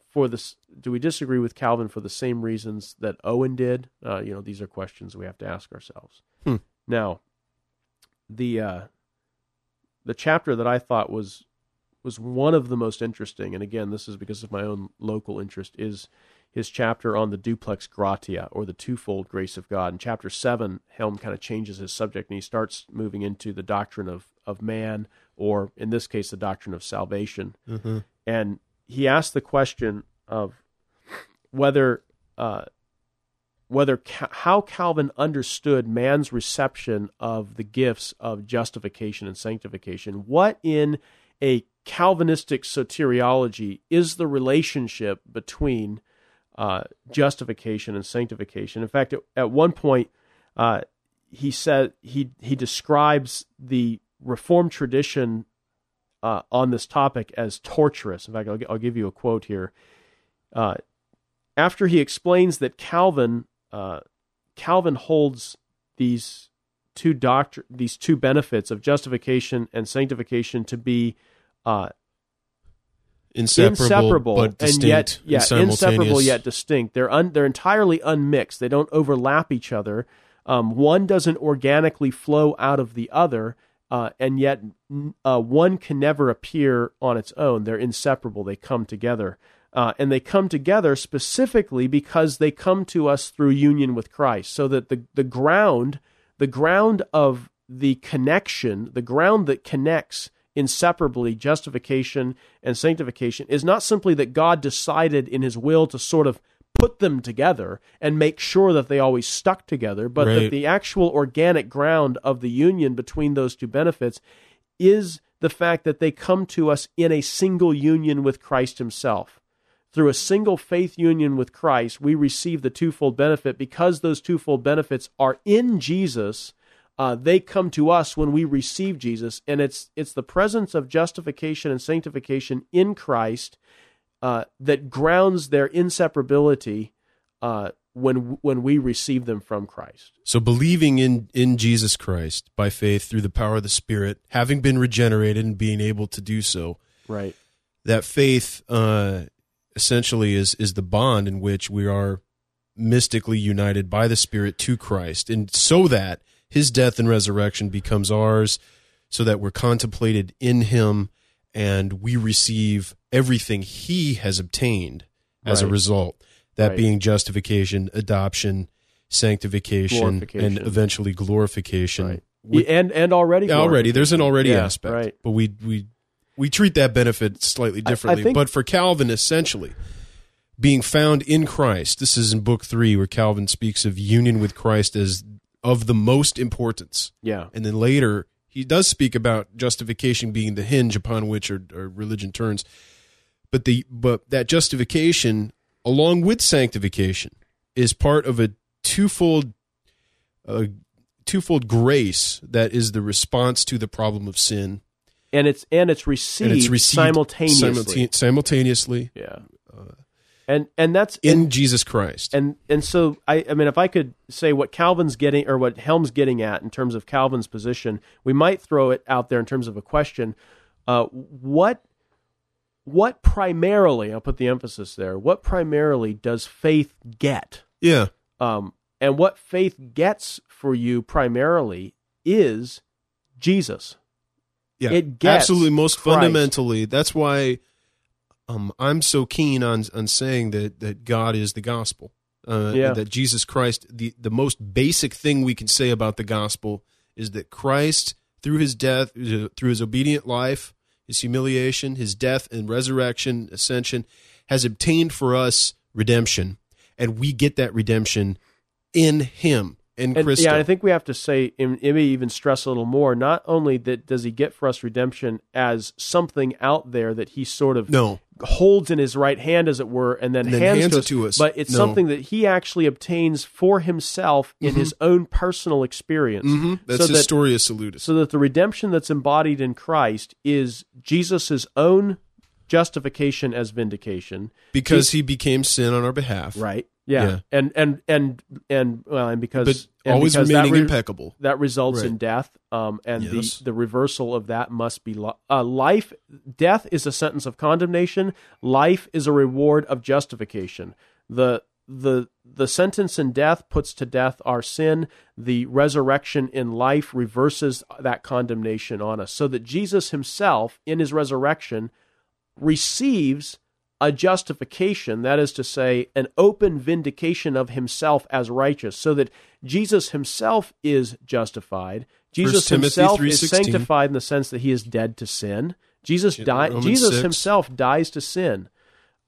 for this? Do we disagree with Calvin for the same reasons that Owen did? Uh, you know, these are questions we have to ask ourselves. Hmm. Now, the uh, the chapter that I thought was was one of the most interesting, and again, this is because of my own local interest, is his chapter on the duplex gratia or the twofold grace of God. In chapter seven, Helm kind of changes his subject and he starts moving into the doctrine of of man, or in this case, the doctrine of salvation. Mm-hmm. And he asks the question of whether uh, whether how Calvin understood man's reception of the gifts of justification and sanctification. What in a Calvinistic soteriology is the relationship between uh, justification and sanctification? In fact, at, one point, uh, he said he he describes the Reformed tradition uh, on this topic as torturous. In fact, I'll, I'll give you a quote here. Uh, after he explains that Calvin uh, Calvin holds these two doctor these two benefits of justification and sanctification to be uh, inseparable, inseparable but and yet yeah, inseparable yet distinct. They're un, they're entirely unmixed. They don't overlap each other. Um, one doesn't organically flow out of the other, uh, and yet uh, one can never appear on its own. They're inseparable. They come together. Uh, and they come together specifically because they come to us through union with Christ. So that the, the ground, the ground of the connection, the ground that connects inseparably justification and sanctification is not simply that God decided in his will to sort of put them together and make sure that they always stuck together, but right. that the actual organic ground of the union between those two benefits is the fact that they come to us in a single union with Christ himself through a single faith union with Christ, we receive the twofold benefit because those twofold benefits are in Jesus. Uh, they come to us when we receive Jesus, and it's it's the presence of justification and sanctification in Christ uh, that grounds their inseparability uh, when when we receive them from Christ. So believing in in Jesus Christ by faith through the power of the Spirit, having been regenerated and being able to do so, right? That faith uh, essentially is is the bond in which we are mystically united by the Spirit to Christ, and so that His death and resurrection becomes ours, so that we're contemplated in Him, and we receive everything He has obtained as right. a result. That right. being justification, adoption, sanctification, and eventually glorification. Right. We, and and already already there's an already yeah, aspect, right. but we we we treat that benefit slightly differently. I think, but for Calvin, essentially, being found in Christ, this is in Book Three, where Calvin speaks of union with Christ as of the most importance. Yeah. And then later, he does speak about justification being the hinge upon which our, our religion turns. But the but that justification, along with sanctification, is part of a twofold, uh, twofold grace that is the response to the problem of sin and it's and it's received, and it's received simultaneously. simultaneously. Yeah. Uh, and and that's in and, Jesus Christ. And and so I I mean if I could say what Calvin's getting or what Helm's getting at in terms of Calvin's position, we might throw it out there in terms of a question. Uh, what what primarily, I'll put the emphasis there, what primarily does faith get? Yeah. Um, and what faith gets for you primarily is Jesus. Yeah, it gets absolutely. Most Christ. fundamentally, that's why um, I'm so keen on on saying that that God is the gospel. Uh, Yeah. That Jesus Christ, the the most basic thing we can say about the gospel is that Christ, through his death, through his obedient life, his humiliation, his death and resurrection, ascension, has obtained for us redemption, and we get that redemption in Him in And, Christ. yeah, I think we have to say, maybe even stress a little more. Not only that does he get for us redemption as something out there that he sort of no, holds in his right hand, as it were, and then, And then hands, hands to, it us, to us. But it's No. something that he actually obtains for himself in his own personal experience. hmm that's so his that, story so that the redemption that's embodied in Christ is Jesus' own justification as vindication. because he became sin on our behalf, Right. Yeah. Yeah. And and and and well, and because But and always because that remaining re- impeccable. that results in death um, and Yes. the, the reversal of that must be li- uh, life death is a sentence of condemnation life is a reward of justification the the the sentence in death puts to death our sin the resurrection in life reverses that condemnation on us so that Jesus himself in his resurrection receives a justification, that is to say, an open vindication of himself as righteous, so that Jesus himself is justified. Jesus himself is sanctified in the sense that he is dead to sin. Jesus. Romans Jesus 6. himself dies to sin,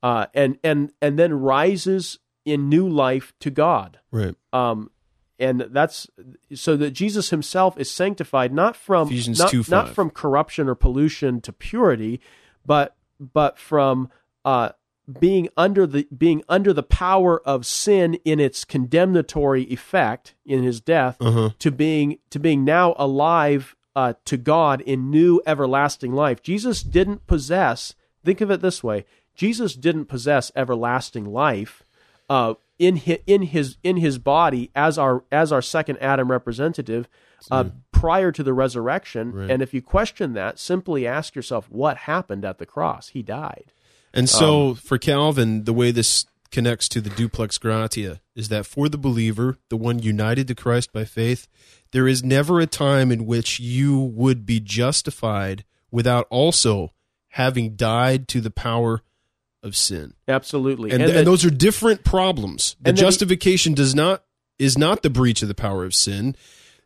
uh, and and and then rises in new life to God. Right. Um, and that's so that Jesus himself is sanctified not from Ephesians not, 2, not from corruption or pollution to purity, but but from uh, being under the being under the power of sin in its condemnatory effect in his death Uh-huh. to being to being now alive uh, to God in new everlasting life. Jesus didn't possess. Think of it this way: Jesus didn't possess everlasting life uh, in his, in his in his body as our as our second Adam representative uh, prior to the resurrection. Right. And if you question that, simply ask yourself what happened at the cross. He died. And so Um, for Calvin, the way this connects to the duplex gratia is that for the believer, the one united to Christ by faith, there is never a time in which you would be justified without also having died to the power of sin. Absolutely. And, And and, that- those are different problems. The And that he- justification does not is not the breach of the power of sin.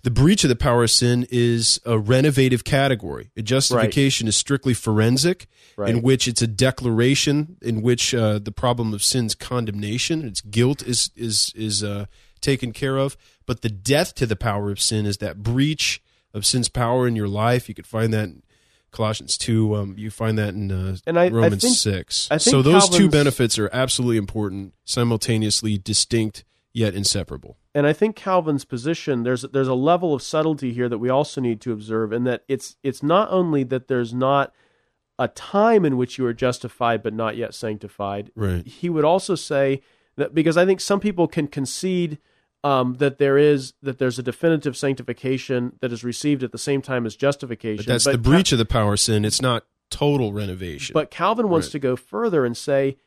The breach of the power of sin is a renovative category. A justification is strictly forensic, Right. in which it's a declaration in which uh, the problem of sin's condemnation, its guilt is is is uh, taken care of. But the death to the power of sin is that breach of sin's power in your life. You could find that in Colossians two. Um, you find that in uh, And I- I Romans think- six. I so those two benefits are absolutely important, simultaneously distinct yet inseparable. And I think Calvin's position there's there's a level of subtlety here that we also need to observe, and that it's it's not only that there's not a time in which you are justified but not yet sanctified. Right. He would also say that because I think some people can concede um, that there is that there's a definitive sanctification that is received at the same time as justification. But that's the Cal- breach of the power of sin. It's not total renovation. But Calvin wants Right. to go further and say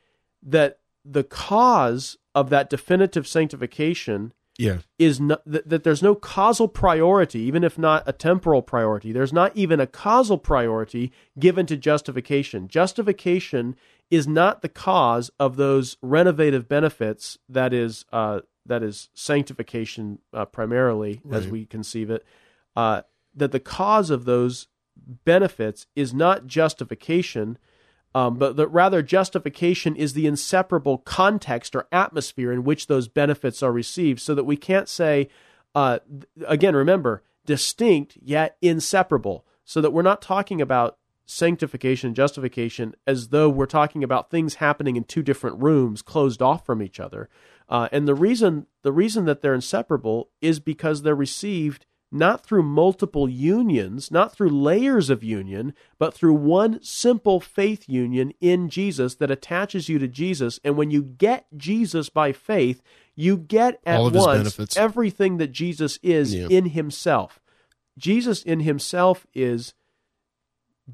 that the cause of that definitive sanctification yeah. is not, that, that there's no causal priority, even if not a temporal priority. There's not even a causal priority given to justification. Justification is not the cause of those renovative benefits that is uh, that is sanctification uh, primarily, as we conceive it. Uh, that the cause of those benefits is not justification, um, but rather justification is the inseparable context or atmosphere in which those benefits are received, so that we can't say, uh, again, remember, distinct yet inseparable, so that we're not talking about sanctification and justification as though we're talking about things happening in two different rooms closed off from each other. Uh, and the reason the reason that they're inseparable is because they're received not through multiple unions, not through layers of union, but through one simple faith union in Jesus that attaches you to Jesus. And when you get Jesus by faith, you get at once everything that Jesus is Yeah. in himself. Jesus in himself is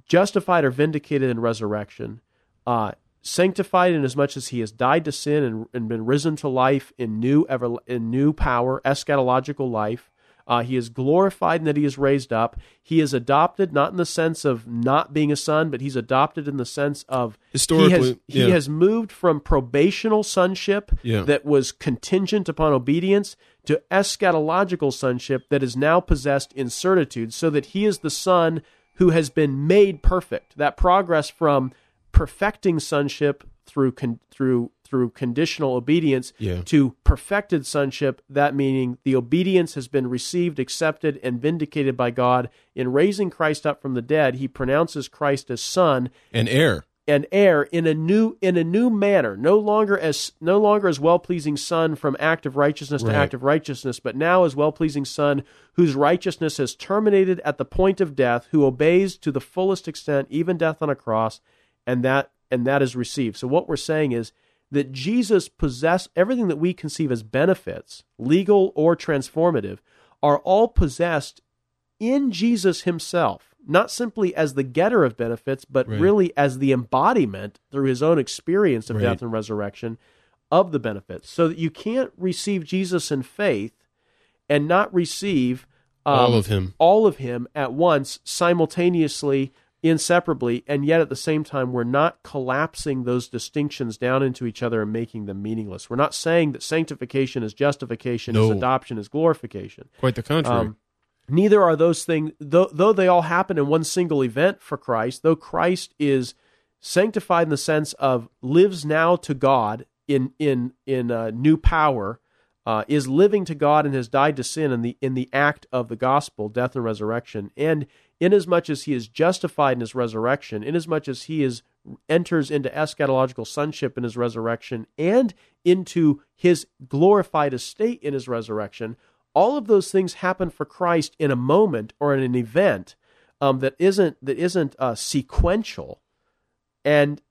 justified or vindicated in resurrection, uh, sanctified in as much as he has died to sin and, and been risen to life in new ever in new power, eschatological life, Uh, he is glorified in that he is raised up. He is adopted, not in the sense of not being a son, but he's adopted in the sense of Historically, he has, he yeah. has moved from probational sonship Yeah. that was contingent upon obedience to eschatological sonship that is now possessed in certitude, so that he is the son who has been made perfect. That progress from perfecting sonship through con- through through conditional obedience Yeah. to perfected sonship, that meaning the obedience has been received, accepted, and vindicated by God. In raising Christ up from the dead, he pronounces Christ as son and heir. and heir in a new in a new manner, no longer as no longer as well pleasing son from act of righteousness Right. to act of righteousness, but now as well pleasing son whose righteousness has terminated at the point of death, who obeys to the fullest extent, even death on a cross, and that and that is received. So what we're saying is that Jesus possess everything that we conceive as benefits, legal or transformative, are all possessed in Jesus himself, not simply as the getter of benefits, but Right. really as the embodiment through his own experience of Right. death and resurrection of the benefits. So that you can't receive Jesus in faith and not receive um, All of him. all of him at once, simultaneously, inseparably, and yet at the same time, we're not collapsing those distinctions down into each other and making them meaningless. We're not saying that sanctification is justification, No. is adoption, is glorification. Quite the contrary. Um, neither are those things, though, though they all happen in one single event for Christ, though Christ is sanctified in the sense of lives now to God in in in uh, new power, uh, is living to God and has died to sin in the in the act of the gospel, death and resurrection, and inasmuch as he is justified in his resurrection, inasmuch as he is enters into eschatological sonship in his resurrection and into his glorified estate in his resurrection, all of those things happen for Christ in a moment or in an event um, that isn't that isn't uh, sequential, and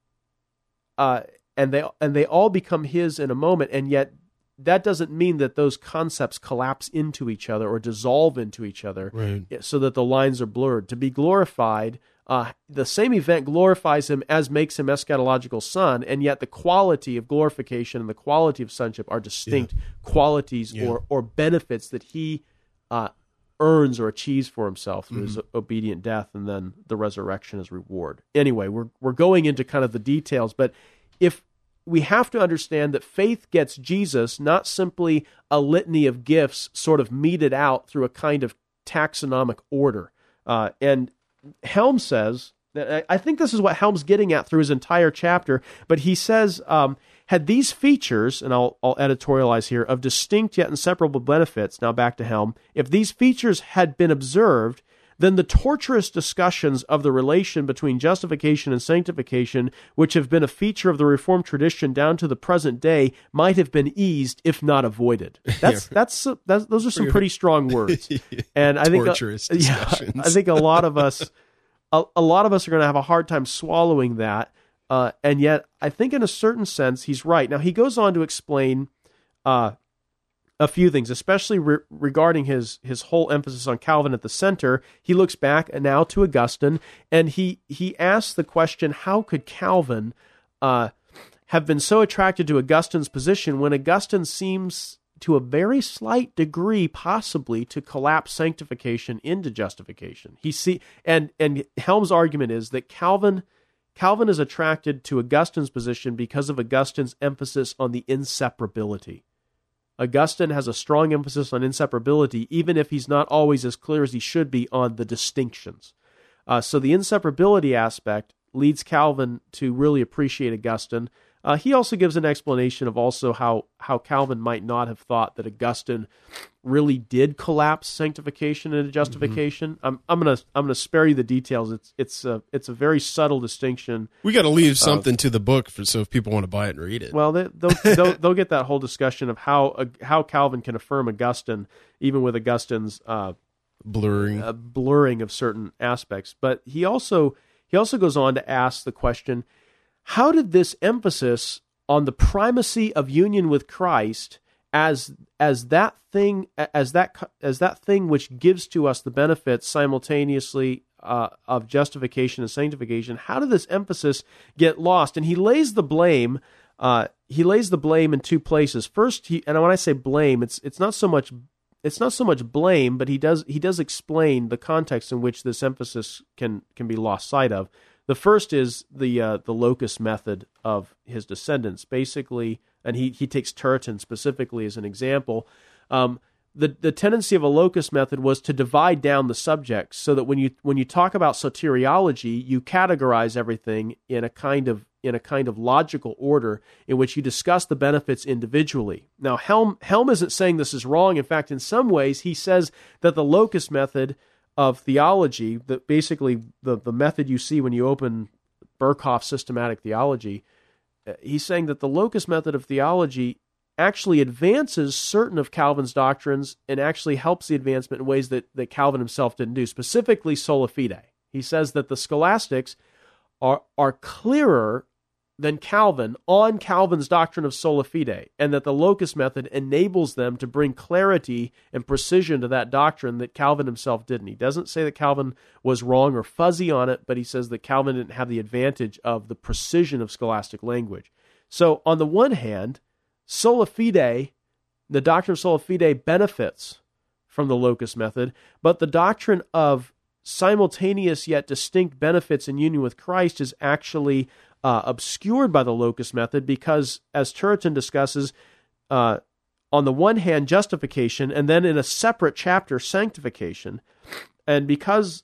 uh, and they and they all become His in a moment, and yet that doesn't mean that those concepts collapse into each other or dissolve into each other, right. so that the lines are blurred. To be glorified, uh, the same event glorifies him as makes him eschatological son, and yet the quality of glorification and the quality of sonship are distinct qualities Yeah. or or benefits that he uh, earns or achieves for himself through Mm-hmm. his obedient death, and then the resurrection as reward. Anyway, we're we're going into kind of the details, but if we have to understand that faith gets Jesus, not simply a litany of gifts sort of meted out through a kind of taxonomic order. Uh, and Helm says I think this is what Helm's getting at through his entire chapter, but he says, um, had these features, and I'll, I'll editorialize here, of distinct yet inseparable benefits, now back to Helm, if these features had been observed, then the torturous discussions of the relation between justification and sanctification, which have been a feature of the Reformed tradition down to the present day, might have been eased, if not avoided. That's that's, that's those are some pretty strong words, and I think Torturous yeah, discussions. I think a lot of us, a, a lot of us are going to have a hard time swallowing that, uh, and yet I think in a certain sense he's right. Now he goes on to explain. Uh, a few things, especially re- regarding his his whole emphasis on Calvin at the center. He looks back now to Augustine, and he he asks the question: How could Calvin uh, have been so attracted to Augustine's position when Augustine seems to a very slight degree possibly to collapse sanctification into justification? He see and and Helm's argument is that Calvin. Calvin is attracted to Augustine's position because of Augustine's emphasis on the inseparability. Augustine has a strong emphasis on inseparability, even if he's not always as clear as he should be on the distinctions. Uh, so the inseparability aspect leads Calvin to really appreciate Augustine. Uh, he also gives an explanation of also how how Calvin might not have thought that Augustine really did collapse sanctification into justification. I'm I'm gonna I'm gonna spare you the details. It's it's a it's a very subtle distinction. We got to leave something to the book for so if people want to buy it and read it. Well, they, they'll, they'll they'll get that whole discussion of how uh, how Calvin can affirm Augustine, even with Augustine's uh, Blurring. a blurring of certain aspects. But he also he also goes on to ask the question: How did this emphasis on the primacy of union with Christ as as that thing as that as that thing which gives to us the benefits simultaneously uh, of justification and sanctification? How did this emphasis get lost? And he lays the blame. Uh, he lays the blame in two places. First, he and when I say blame, it's it's not so much it's not so much blame, but he does he does explain the context in which this emphasis can can be lost sight of. The first is the uh, the locus method of his descendants, basically, and he he takes Turretin specifically as an example. Um, the the tendency of a locus method was to divide down the subjects so that when you when you talk about soteriology, you categorize everything in a kind of in a kind of logical order in which you discuss the benefits individually. Now, Helm Helm isn't saying this is wrong. In fact, in some ways, he says that the locus method of theology, that basically the the method you see when you open Berkhof's systematic theology, uh, he's saying that the locus method of theology actually advances certain of Calvin's doctrines and actually helps the advancement in ways that, that Calvin himself didn't do, specifically sola fide. He says that the scholastics are, are clearer than Calvin on Calvin's doctrine of sola fide, and that the locus method enables them to bring clarity and precision to that doctrine that Calvin himself didn't. He doesn't say that Calvin was wrong or fuzzy on it, but he says that Calvin didn't have the advantage of the precision of scholastic language. So, on the one hand, sola fide, the doctrine of sola fide benefits from the locus method, but the doctrine of simultaneous yet distinct benefits in union with Christ is actually uh, obscured by the locus method because, as Turretin discusses, uh, on the one hand, justification, and then in a separate chapter, sanctification. And because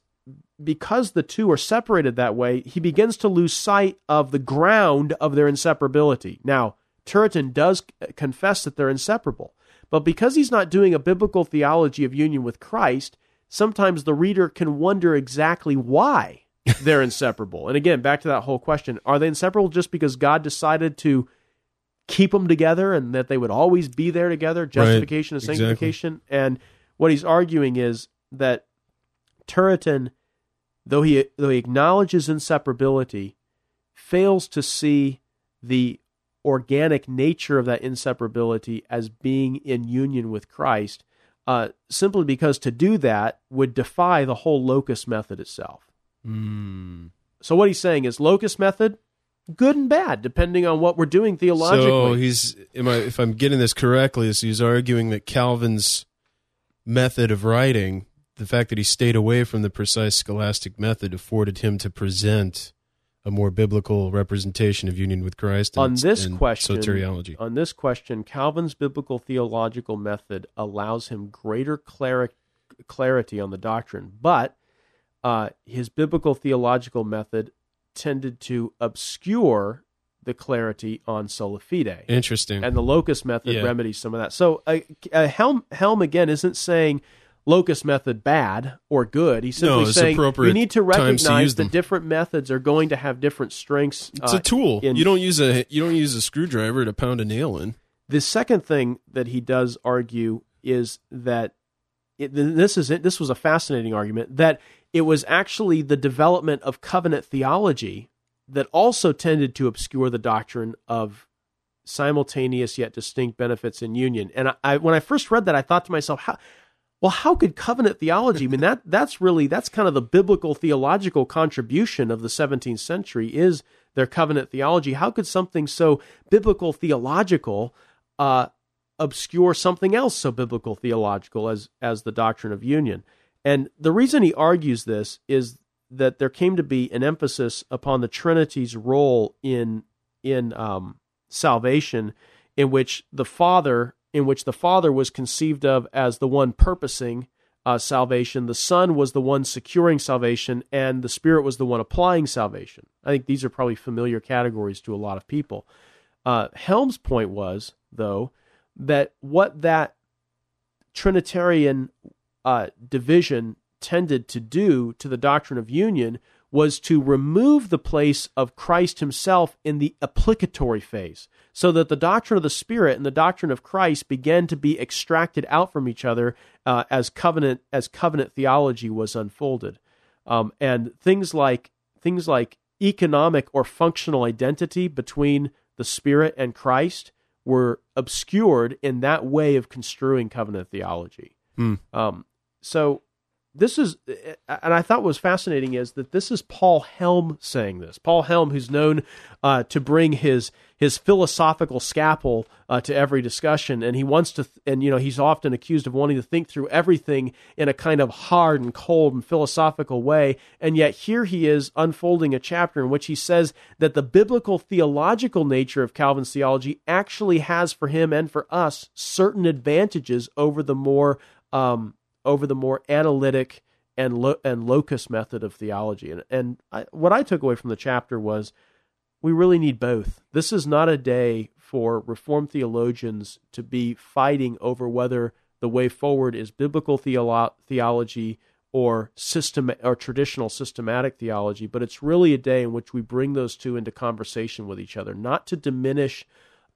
because the two are separated that way, he begins to lose sight of the ground of their inseparability. Now, Turretin does confess that they're inseparable. But because he's not doing a biblical theology of union with Christ, sometimes the reader can wonder exactly why they're inseparable. And again, back to that whole question are they inseparable just because God decided to keep them together and that they would always be there together, justification right, and sanctification? Exactly. And what he's arguing is that Turretin, though he, though he acknowledges inseparability, fails to see the organic nature of that inseparability as being in union with Christ, uh, simply because to do that would defy the whole locus method itself. Mm. So what he's saying is locus method, good and bad, depending on what we're doing theologically. So he's, I, if I'm getting this correctly, is he's arguing that Calvin's method of writing, the fact that he stayed away from the precise scholastic method, afforded him to present a more biblical representation of union with Christ and, on this question soteriology. On this question, Calvin's biblical theological method allows him greater clarity on the doctrine, but uh, his biblical theological method tended to obscure the clarity on sola fide. Interesting. And the locus method yeah. remedies some of that. So uh, uh, Helm Helm again isn't saying locus method bad or good. He's simply no, saying you need to recognize that different methods are going to have different strengths. It's uh, a tool. In, you don't use a you don't use a screwdriver to pound a nail in. The second thing that he does argue is that it, this is it, this was a fascinating argument that it was actually the development of covenant theology that also tended to obscure the doctrine of simultaneous yet distinct benefits in union. And I, I when I first read that, I thought to myself, how well, how could covenant theology? I mean, that that's really that's kind of the biblical theological contribution of the 17th century is their covenant theology. How could something so biblical theological uh, obscure something else so biblical theological as as the doctrine of union? And the reason he argues this is that there came to be an emphasis upon the Trinity's role in in um, salvation, in which the Father in which the Father was conceived of as the one purposing uh, salvation, the Son was the one securing salvation, and the Spirit was the one applying salvation. I think these are probably familiar categories to a lot of people. Uh, Helm's point was, though, that what that Trinitarian uh, division tended to do to the doctrine of union was to remove the place of Christ himself in the applicatory phase, so that the doctrine of the Spirit and the doctrine of Christ began to be extracted out from each other uh, as covenant as covenant theology was unfolded, um, and things like things like economic or functional identity between the Spirit and Christ were obscured in that way of construing covenant theology. Mm. Um, so this is, and I thought was fascinating is that this is Paul Helm saying this. Paul Helm, who's known uh, to bring his his philosophical scalpel uh, to every discussion, and he wants to, and you know, he's often accused of wanting to think through everything in a kind of hard and cold and philosophical way. And yet here he is unfolding a chapter in which he says that the biblical theological nature of Calvin's theology actually has for him and for us certain advantages over the more um, over the more analytic and lo- and locus method of theology. And and I, what I took away from the chapter was we really need both. This is not a day for reformed theologians to be fighting over whether the way forward is biblical theolo- theology or system or traditional systematic theology, but it's really a day in which we bring those two into conversation with each other, not to diminish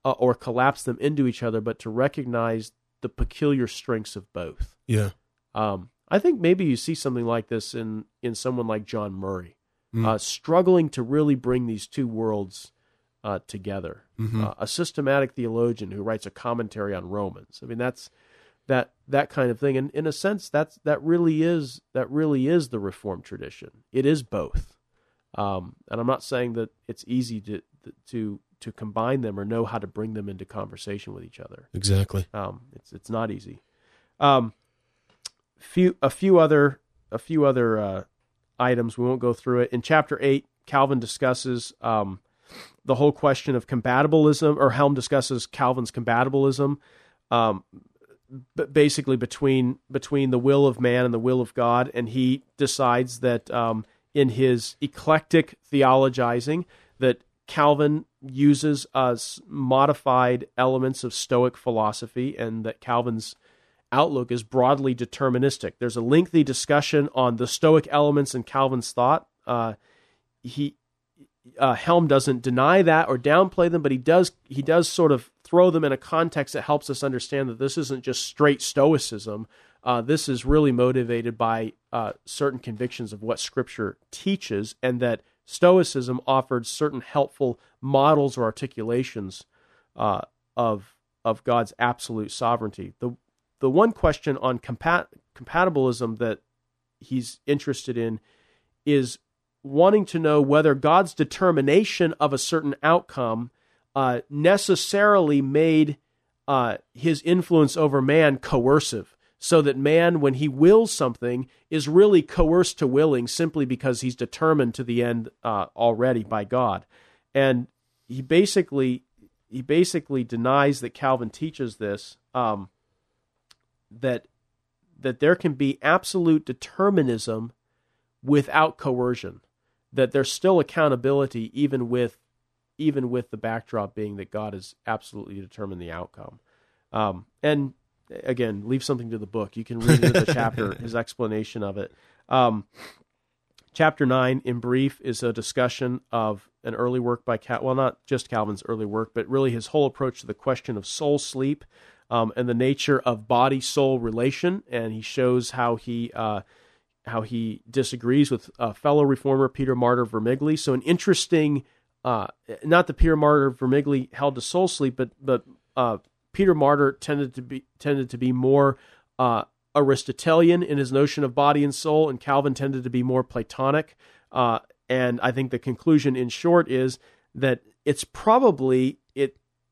uh, or collapse them into each other, but to recognize the peculiar strengths of both. Yeah. Um, I think maybe you see something like this in in someone like John Murray, mm. uh, struggling to really bring these two worlds uh, together. Mm-hmm. Uh, a systematic theologian who writes a commentary on Romans. I mean, that's that that kind of thing. And in a sense, that's that really is that really is the Reformed tradition. It is both. Um, and I'm not saying that it's easy to to to combine them or know how to bring them into conversation with each other. Exactly. Um, it's it's not easy. Um, few a few other a few other uh, items. We won't go through it. In chapter eight, Calvin discusses um, the whole question of compatibilism, or Helm discusses Calvin's compatibilism, um, basically between between the will of man and the will of God, and he decides that um, in his eclectic theologizing that Calvin uses as modified elements of Stoic philosophy, and that Calvin's outlook is broadly deterministic. There's a lengthy discussion on the Stoic elements in Calvin's thought. Uh, he uh, Helm doesn't deny that or downplay them, but he does he does sort of throw them in a context that helps us understand that this isn't just straight Stoicism. Uh, this is really motivated by uh, certain convictions of what Scripture teaches, and that Stoicism offered certain helpful models or articulations uh, of of God's absolute sovereignty. The the one question on compat- compatibilism that he's interested in is wanting to know whether God's determination of a certain outcome uh, necessarily made uh, his influence over man coercive, so that man, when he wills something, is really coerced to willing simply because he's determined to the end uh, already by God. And he basically he basically denies that Calvin teaches this. Um, that that there can be absolute determinism without coercion that there's still accountability even with even with the backdrop being that God has absolutely determined the outcome. Um, and again, leave something to the book. You can read into the chapter his explanation of it. Um, chapter nine, in brief, is a discussion of an early work by Cal. Well, not just Calvin's early work, but really his whole approach to the question of soul sleep um, and the nature of body soul relation, and he shows how he uh, how he disagrees with fellow reformer Peter Martyr Vermigli. So an interesting, uh, not that Peter Martyr Vermigli held to soul sleep, but but uh, Peter Martyr tended to be tended to be more uh, Aristotelian in his notion of body and soul, and Calvin tended to be more Platonic. Uh, and I think the conclusion, in short, is that it's probably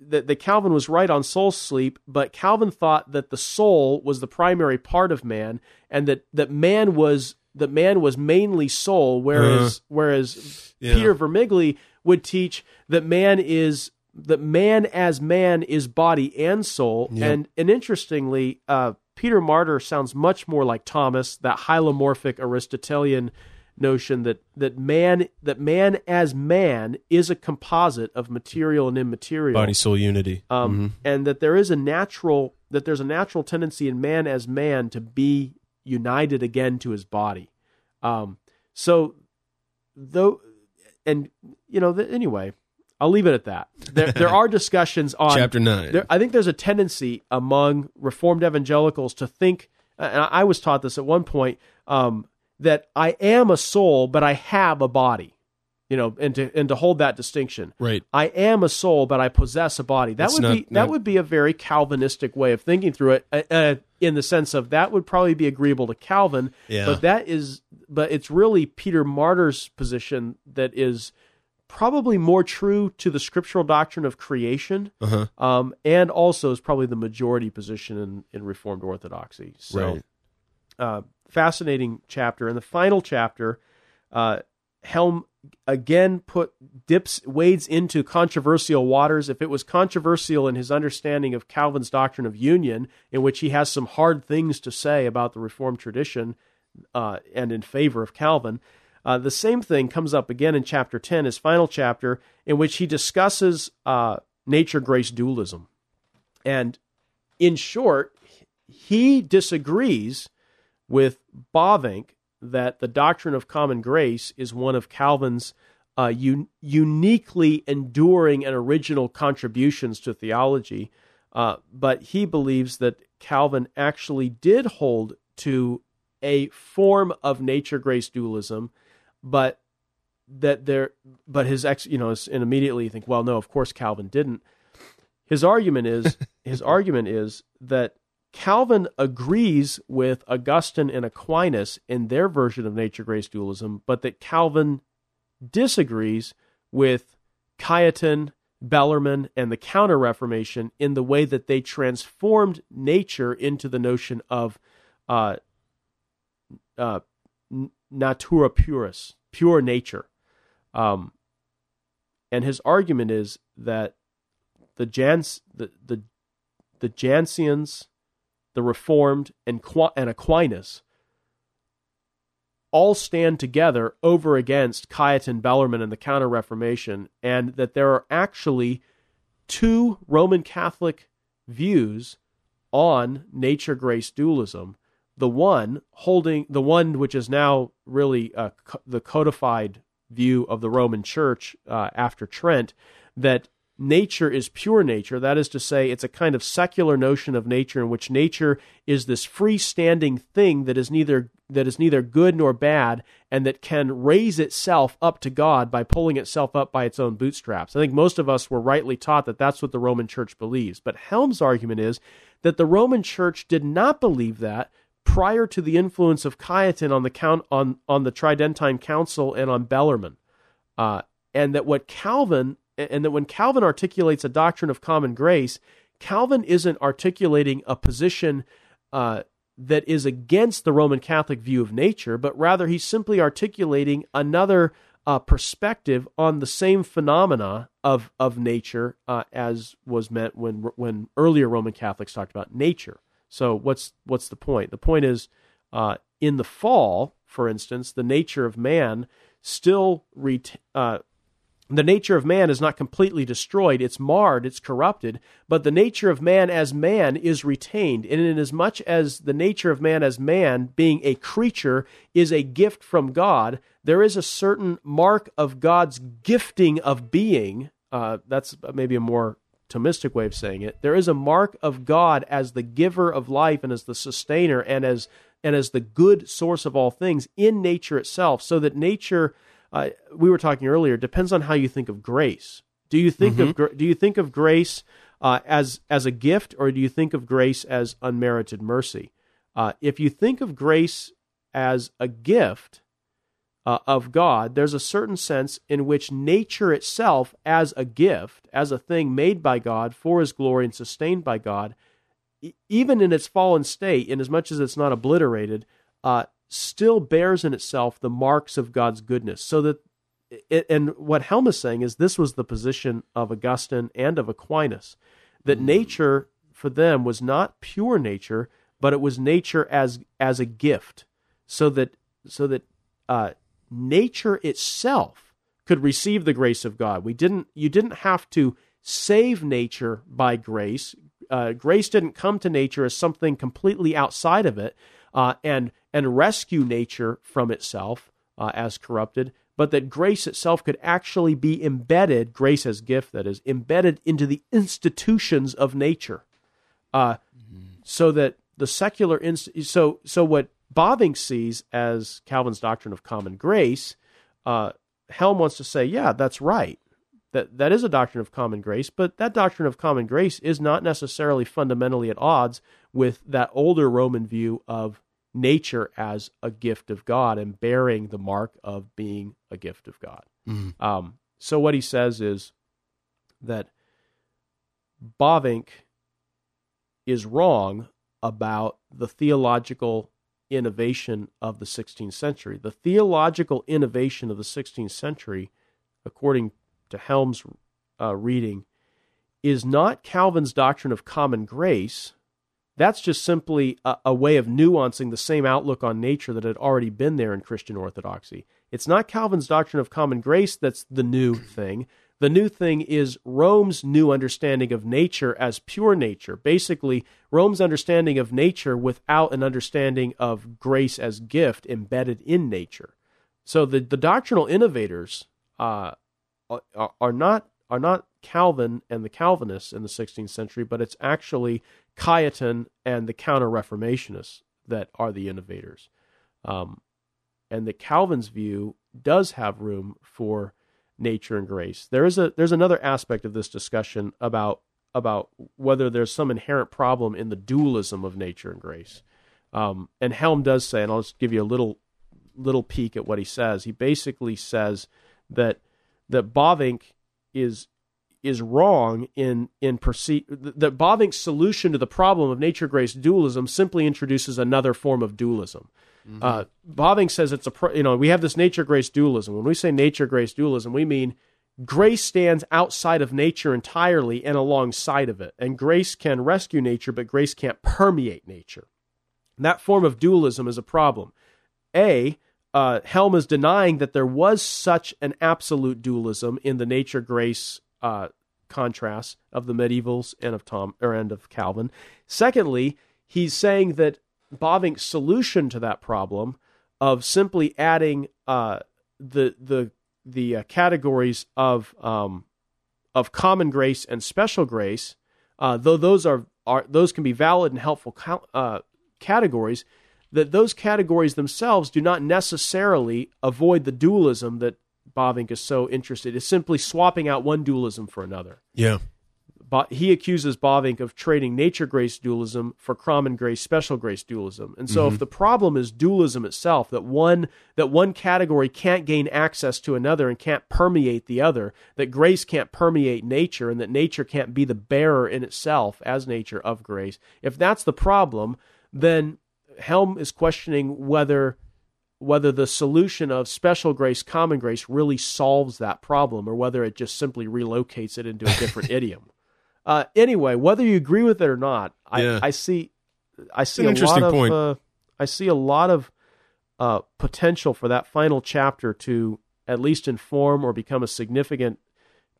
that, that Calvin was right on soul sleep, but Calvin thought that the soul was the primary part of man, and that, that man was that man was mainly soul, whereas uh, whereas yeah. Peter Vermigli would teach that man is that man as man is body and soul, and and interestingly, uh, Peter Martyr sounds much more like Thomas, that hylomorphic Aristotelian notion that that man that man as man is a composite of material and immaterial body soul unity um, mm-hmm. and that there is a natural that there's a natural tendency in man as man to be united again to his body um, so though and you know the, anyway I'll leave it at that. There, there are discussions on chapter nine. There, I think there's a tendency among Reformed evangelicals to think, and I was taught this at one point, um, that I am a soul, but I have a body. you know, and to and to hold that distinction. Right. I am a soul, but I possess a body. That That's would not- be that not- would be a very Calvinistic way of thinking through it, uh, uh, in the sense of that would probably be agreeable to Calvin. Yeah. But that is, but it's really Peter Martyr's position that is probably more true to the scriptural doctrine of creation, Uh-huh. um, and also is probably the majority position in, in Reformed Orthodoxy. So Right. uh, fascinating chapter. In the final chapter, uh, Helm again put dips wades into controversial waters. If it was controversial in his understanding of Calvin's doctrine of union, in which he has some hard things to say about the Reformed tradition uh, and in favor of Calvin, uh, the same thing comes up again in chapter ten, his final chapter, in which he discusses uh, nature grace dualism, and in short, he disagrees with Bavinck that the doctrine of common grace is one of Calvin's uh, un- uniquely enduring and original contributions to theology. Uh, but he believes that Calvin actually did hold to a form of nature grace dualism, but that there, but his ex, you know, and immediately you think, well, no, of course Calvin didn't. His argument is his argument is that Calvin agrees with Augustine and Aquinas in their version of nature grace dualism, but that Calvin disagrees with Cajetan, Bellarmine, and the Counter Reformation in the way that they transformed nature into the notion of uh, uh, natura puris, pure nature. Um, and his argument is that the Jans, the the, the Janseans, the Reformed, and and Aquinas all stand together over against Cajetan, Bellarmine, and the Counter Reformation, and that there are actually two Roman Catholic views on nature grace dualism. The one holding the one which is now really uh, co- the codified view of the Roman Church uh, after Trent that nature is pure nature. That is to say, it's a kind of secular notion of nature in which nature is this freestanding thing that is neither that is neither good nor bad, and that can raise itself up to God by pulling itself up by its own bootstraps. I think most of us were rightly taught that that's what the Roman Church believes. But Helm's argument is that the Roman Church did not believe that prior to the influence of Cajetan on the count on on the Tridentine Council and on Bellarmine, uh, and that what Calvin and that when Calvin articulates a doctrine of common grace, Calvin isn't articulating a position uh, that is against the Roman Catholic view of nature, but rather he's simply articulating another uh, perspective on the same phenomena of of nature uh, as was meant when when earlier Roman Catholics talked about nature. So what's what's the point? The point is, uh, in the fall, for instance, the nature of man still ret- uh, the nature of man is not completely destroyed, it's marred, it's corrupted, but the nature of man as man is retained. And inasmuch as the nature of man as man, being a creature, is a gift from God, there is a certain mark of God's gifting of being. Uh, that's maybe a more Thomistic way of saying it. There is a mark of God as the giver of life and as the sustainer and as and as the good source of all things in nature itself, so that nature uh, we were talking earlier depends on how you think of grace. Do you think of gra- do you think of grace uh, as as a gift, or do you think of grace as unmerited mercy? Uh, if you think of grace as a gift uh, of God, there's a certain sense in which nature itself, as a gift, as a thing made by God for His glory and sustained by God, e- even in its fallen state, in as much as it's not obliterated, uh, still bears in itself the marks of God's goodness. So that, it, and what Helm is saying is this was the position of Augustine and of Aquinas, that nature for them was not pure nature, but it was nature as as a gift, so that so that uh, nature itself could receive the grace of God. We didn't. You didn't have to save nature by grace. Uh, grace didn't come to nature as something completely outside of it, uh, and and rescue nature from itself uh, as corrupted. But that grace itself could actually be embedded, grace as gift, that is, embedded into the institutions of nature, uh, so that the secular inst- so so what Bavinck sees as Calvin's doctrine of common grace uh, Helm wants to say, yeah, that's right. That that is a doctrine of common grace, but that doctrine of common grace is not necessarily fundamentally at odds with that older Roman view of nature as a gift of God and bearing the mark of being a gift of God. Mm. Um, so what he says is that Bavinck is wrong about the theological innovation of the 16th century. The theological innovation of the 16th century, according to Helm's uh, reading, is not Calvin's doctrine of common grace. That's just simply a, a way of nuancing the same outlook on nature that had already been there in Christian orthodoxy. It's not Calvin's doctrine of common grace that's the new thing. The new thing is Rome's new understanding of nature as pure nature. Basically, Rome's understanding of nature without an understanding of grace as gift embedded in nature. So the, the doctrinal innovators uh, are, are not are not Calvin and the Calvinists in the 16th century, but it's actually Cajetan and the Counter Reformationists that are the innovators. Um, and the Calvin's view does have room for nature and grace. There is a there's another aspect of this discussion about about whether there's some inherent problem in the dualism of nature and grace. Um, and Helm does say, and I'll just give you a little little peek at what he says. He basically says that that Bavinck is is wrong in in perceive that Bavinck's solution to the problem of nature grace dualism simply introduces another form of dualism. Mm-hmm. Uh, says it's a pro- you know we have this nature grace dualism. When we say nature grace dualism, we mean grace stands outside of nature entirely and alongside of it, and grace can rescue nature, but grace can't permeate nature. And that form of dualism is a problem. A uh, Helm is denying that there was such an absolute dualism in the nature grace uh, contrast of the medievals and of Tom or and of Calvin. Secondly, he's saying that Bavinck's solution to that problem of simply adding uh, the the the uh, categories of um, of common grace and special grace, uh, though those are are those can be valid and helpful uh, categories, that those categories themselves do not necessarily avoid the dualism that Bavinck is so interested. It's simply swapping out one dualism for another. Yeah But he accuses Bavinck of trading nature grace dualism for common grace special grace dualism. And so mm-hmm. if the problem is dualism itself that one that one category can't gain access to another and can't permeate the other, that grace can't permeate nature and that nature can't be the bearer in itself as nature of grace. If that's the problem, then Helm is questioning whether whether the solution of special grace common grace really solves that problem or whether it just simply relocates it into a different idiom. Uh, anyway, whether you agree with it or not, I, yeah. I see, I see a lot of, point. Uh, I see a lot of uh, potential for that final chapter to at least inform or become a significant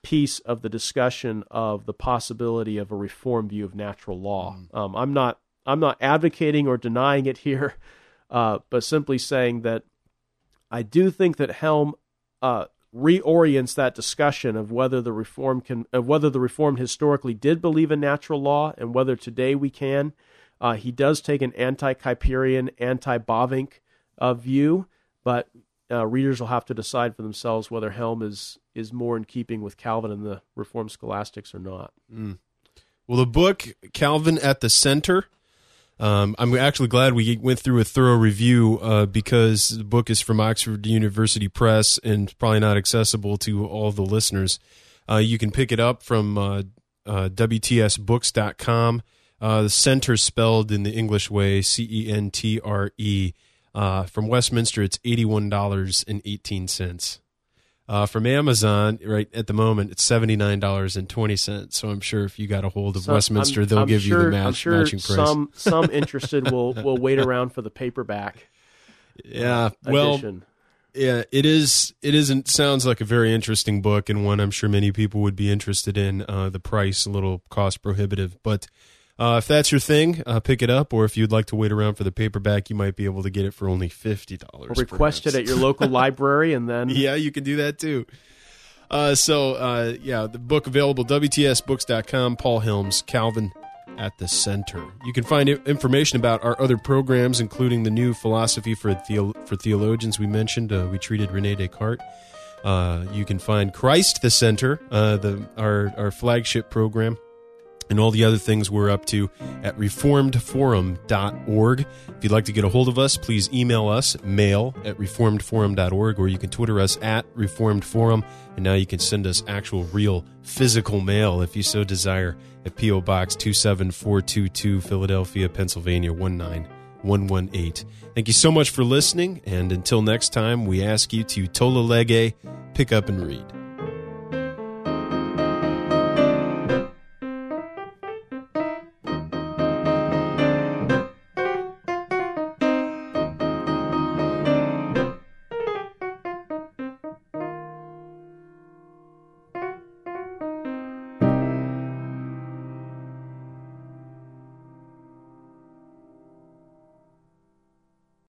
piece of the discussion of the possibility of a reform view of natural law. Mm. Um, I'm not, I'm not advocating or denying it here, uh, but simply saying that I do think that Helm uh, reorients that discussion of whether the reform can of whether the reformed historically did believe in natural law and whether today we can. Uh, he does take an anti-Kuyperian, anti-Bavinck uh, view, but uh, readers will have to decide for themselves whether Helm is is more in keeping with Calvin and the Reformed scholastics or not. Mm. Well, the book Calvin at the Center um, I'm actually glad we went through a thorough review uh, because the book is from Oxford University Press and probably not accessible to all the listeners. Uh, you can pick it up from uh, uh WTSBooks.com. Uh, the center spelled in the English way, C E N T R E. Uh, from Westminster, it's $81.18. Uh, from Amazon, right at the moment, it's seventy nine dollars and twenty cents. So I'm sure if you got a hold of so Westminster, I'm, they'll I'm give sure, you the match, sure matching price. Some some interested will will wait around for the paperback. Yeah, well, yeah, it is. It isn't. Sounds like a very interesting book and one I'm sure many people would be interested in. Uh, the price a little cost prohibitive, but uh, if that's your thing, uh, pick it up. Or if you'd like to wait around for the paperback, you might be able to get it for only fifty dollars. Request perhaps. it at your local library, and then yeah, you can do that too. Uh, so uh, yeah, the book available WTSBooks.com. Paul Helms, Calvin at the Center. You can find information about our other programs, including the new philosophy for for theologians we mentioned. Uh, we treated Rene Descartes. Uh, you can find Christ the Center, uh, the our our flagship program, and all the other things we're up to at reformedforum.org. If you'd like to get a hold of us, please email us, mail at reformedforum.org, or you can Twitter us at reformedforum. And now you can send us actual, real, physical mail if you so desire at P.O. Box 27422, Philadelphia, Pennsylvania 19118. Thank you so much for listening, and until next time, we ask you to tolle lege, pick up and read.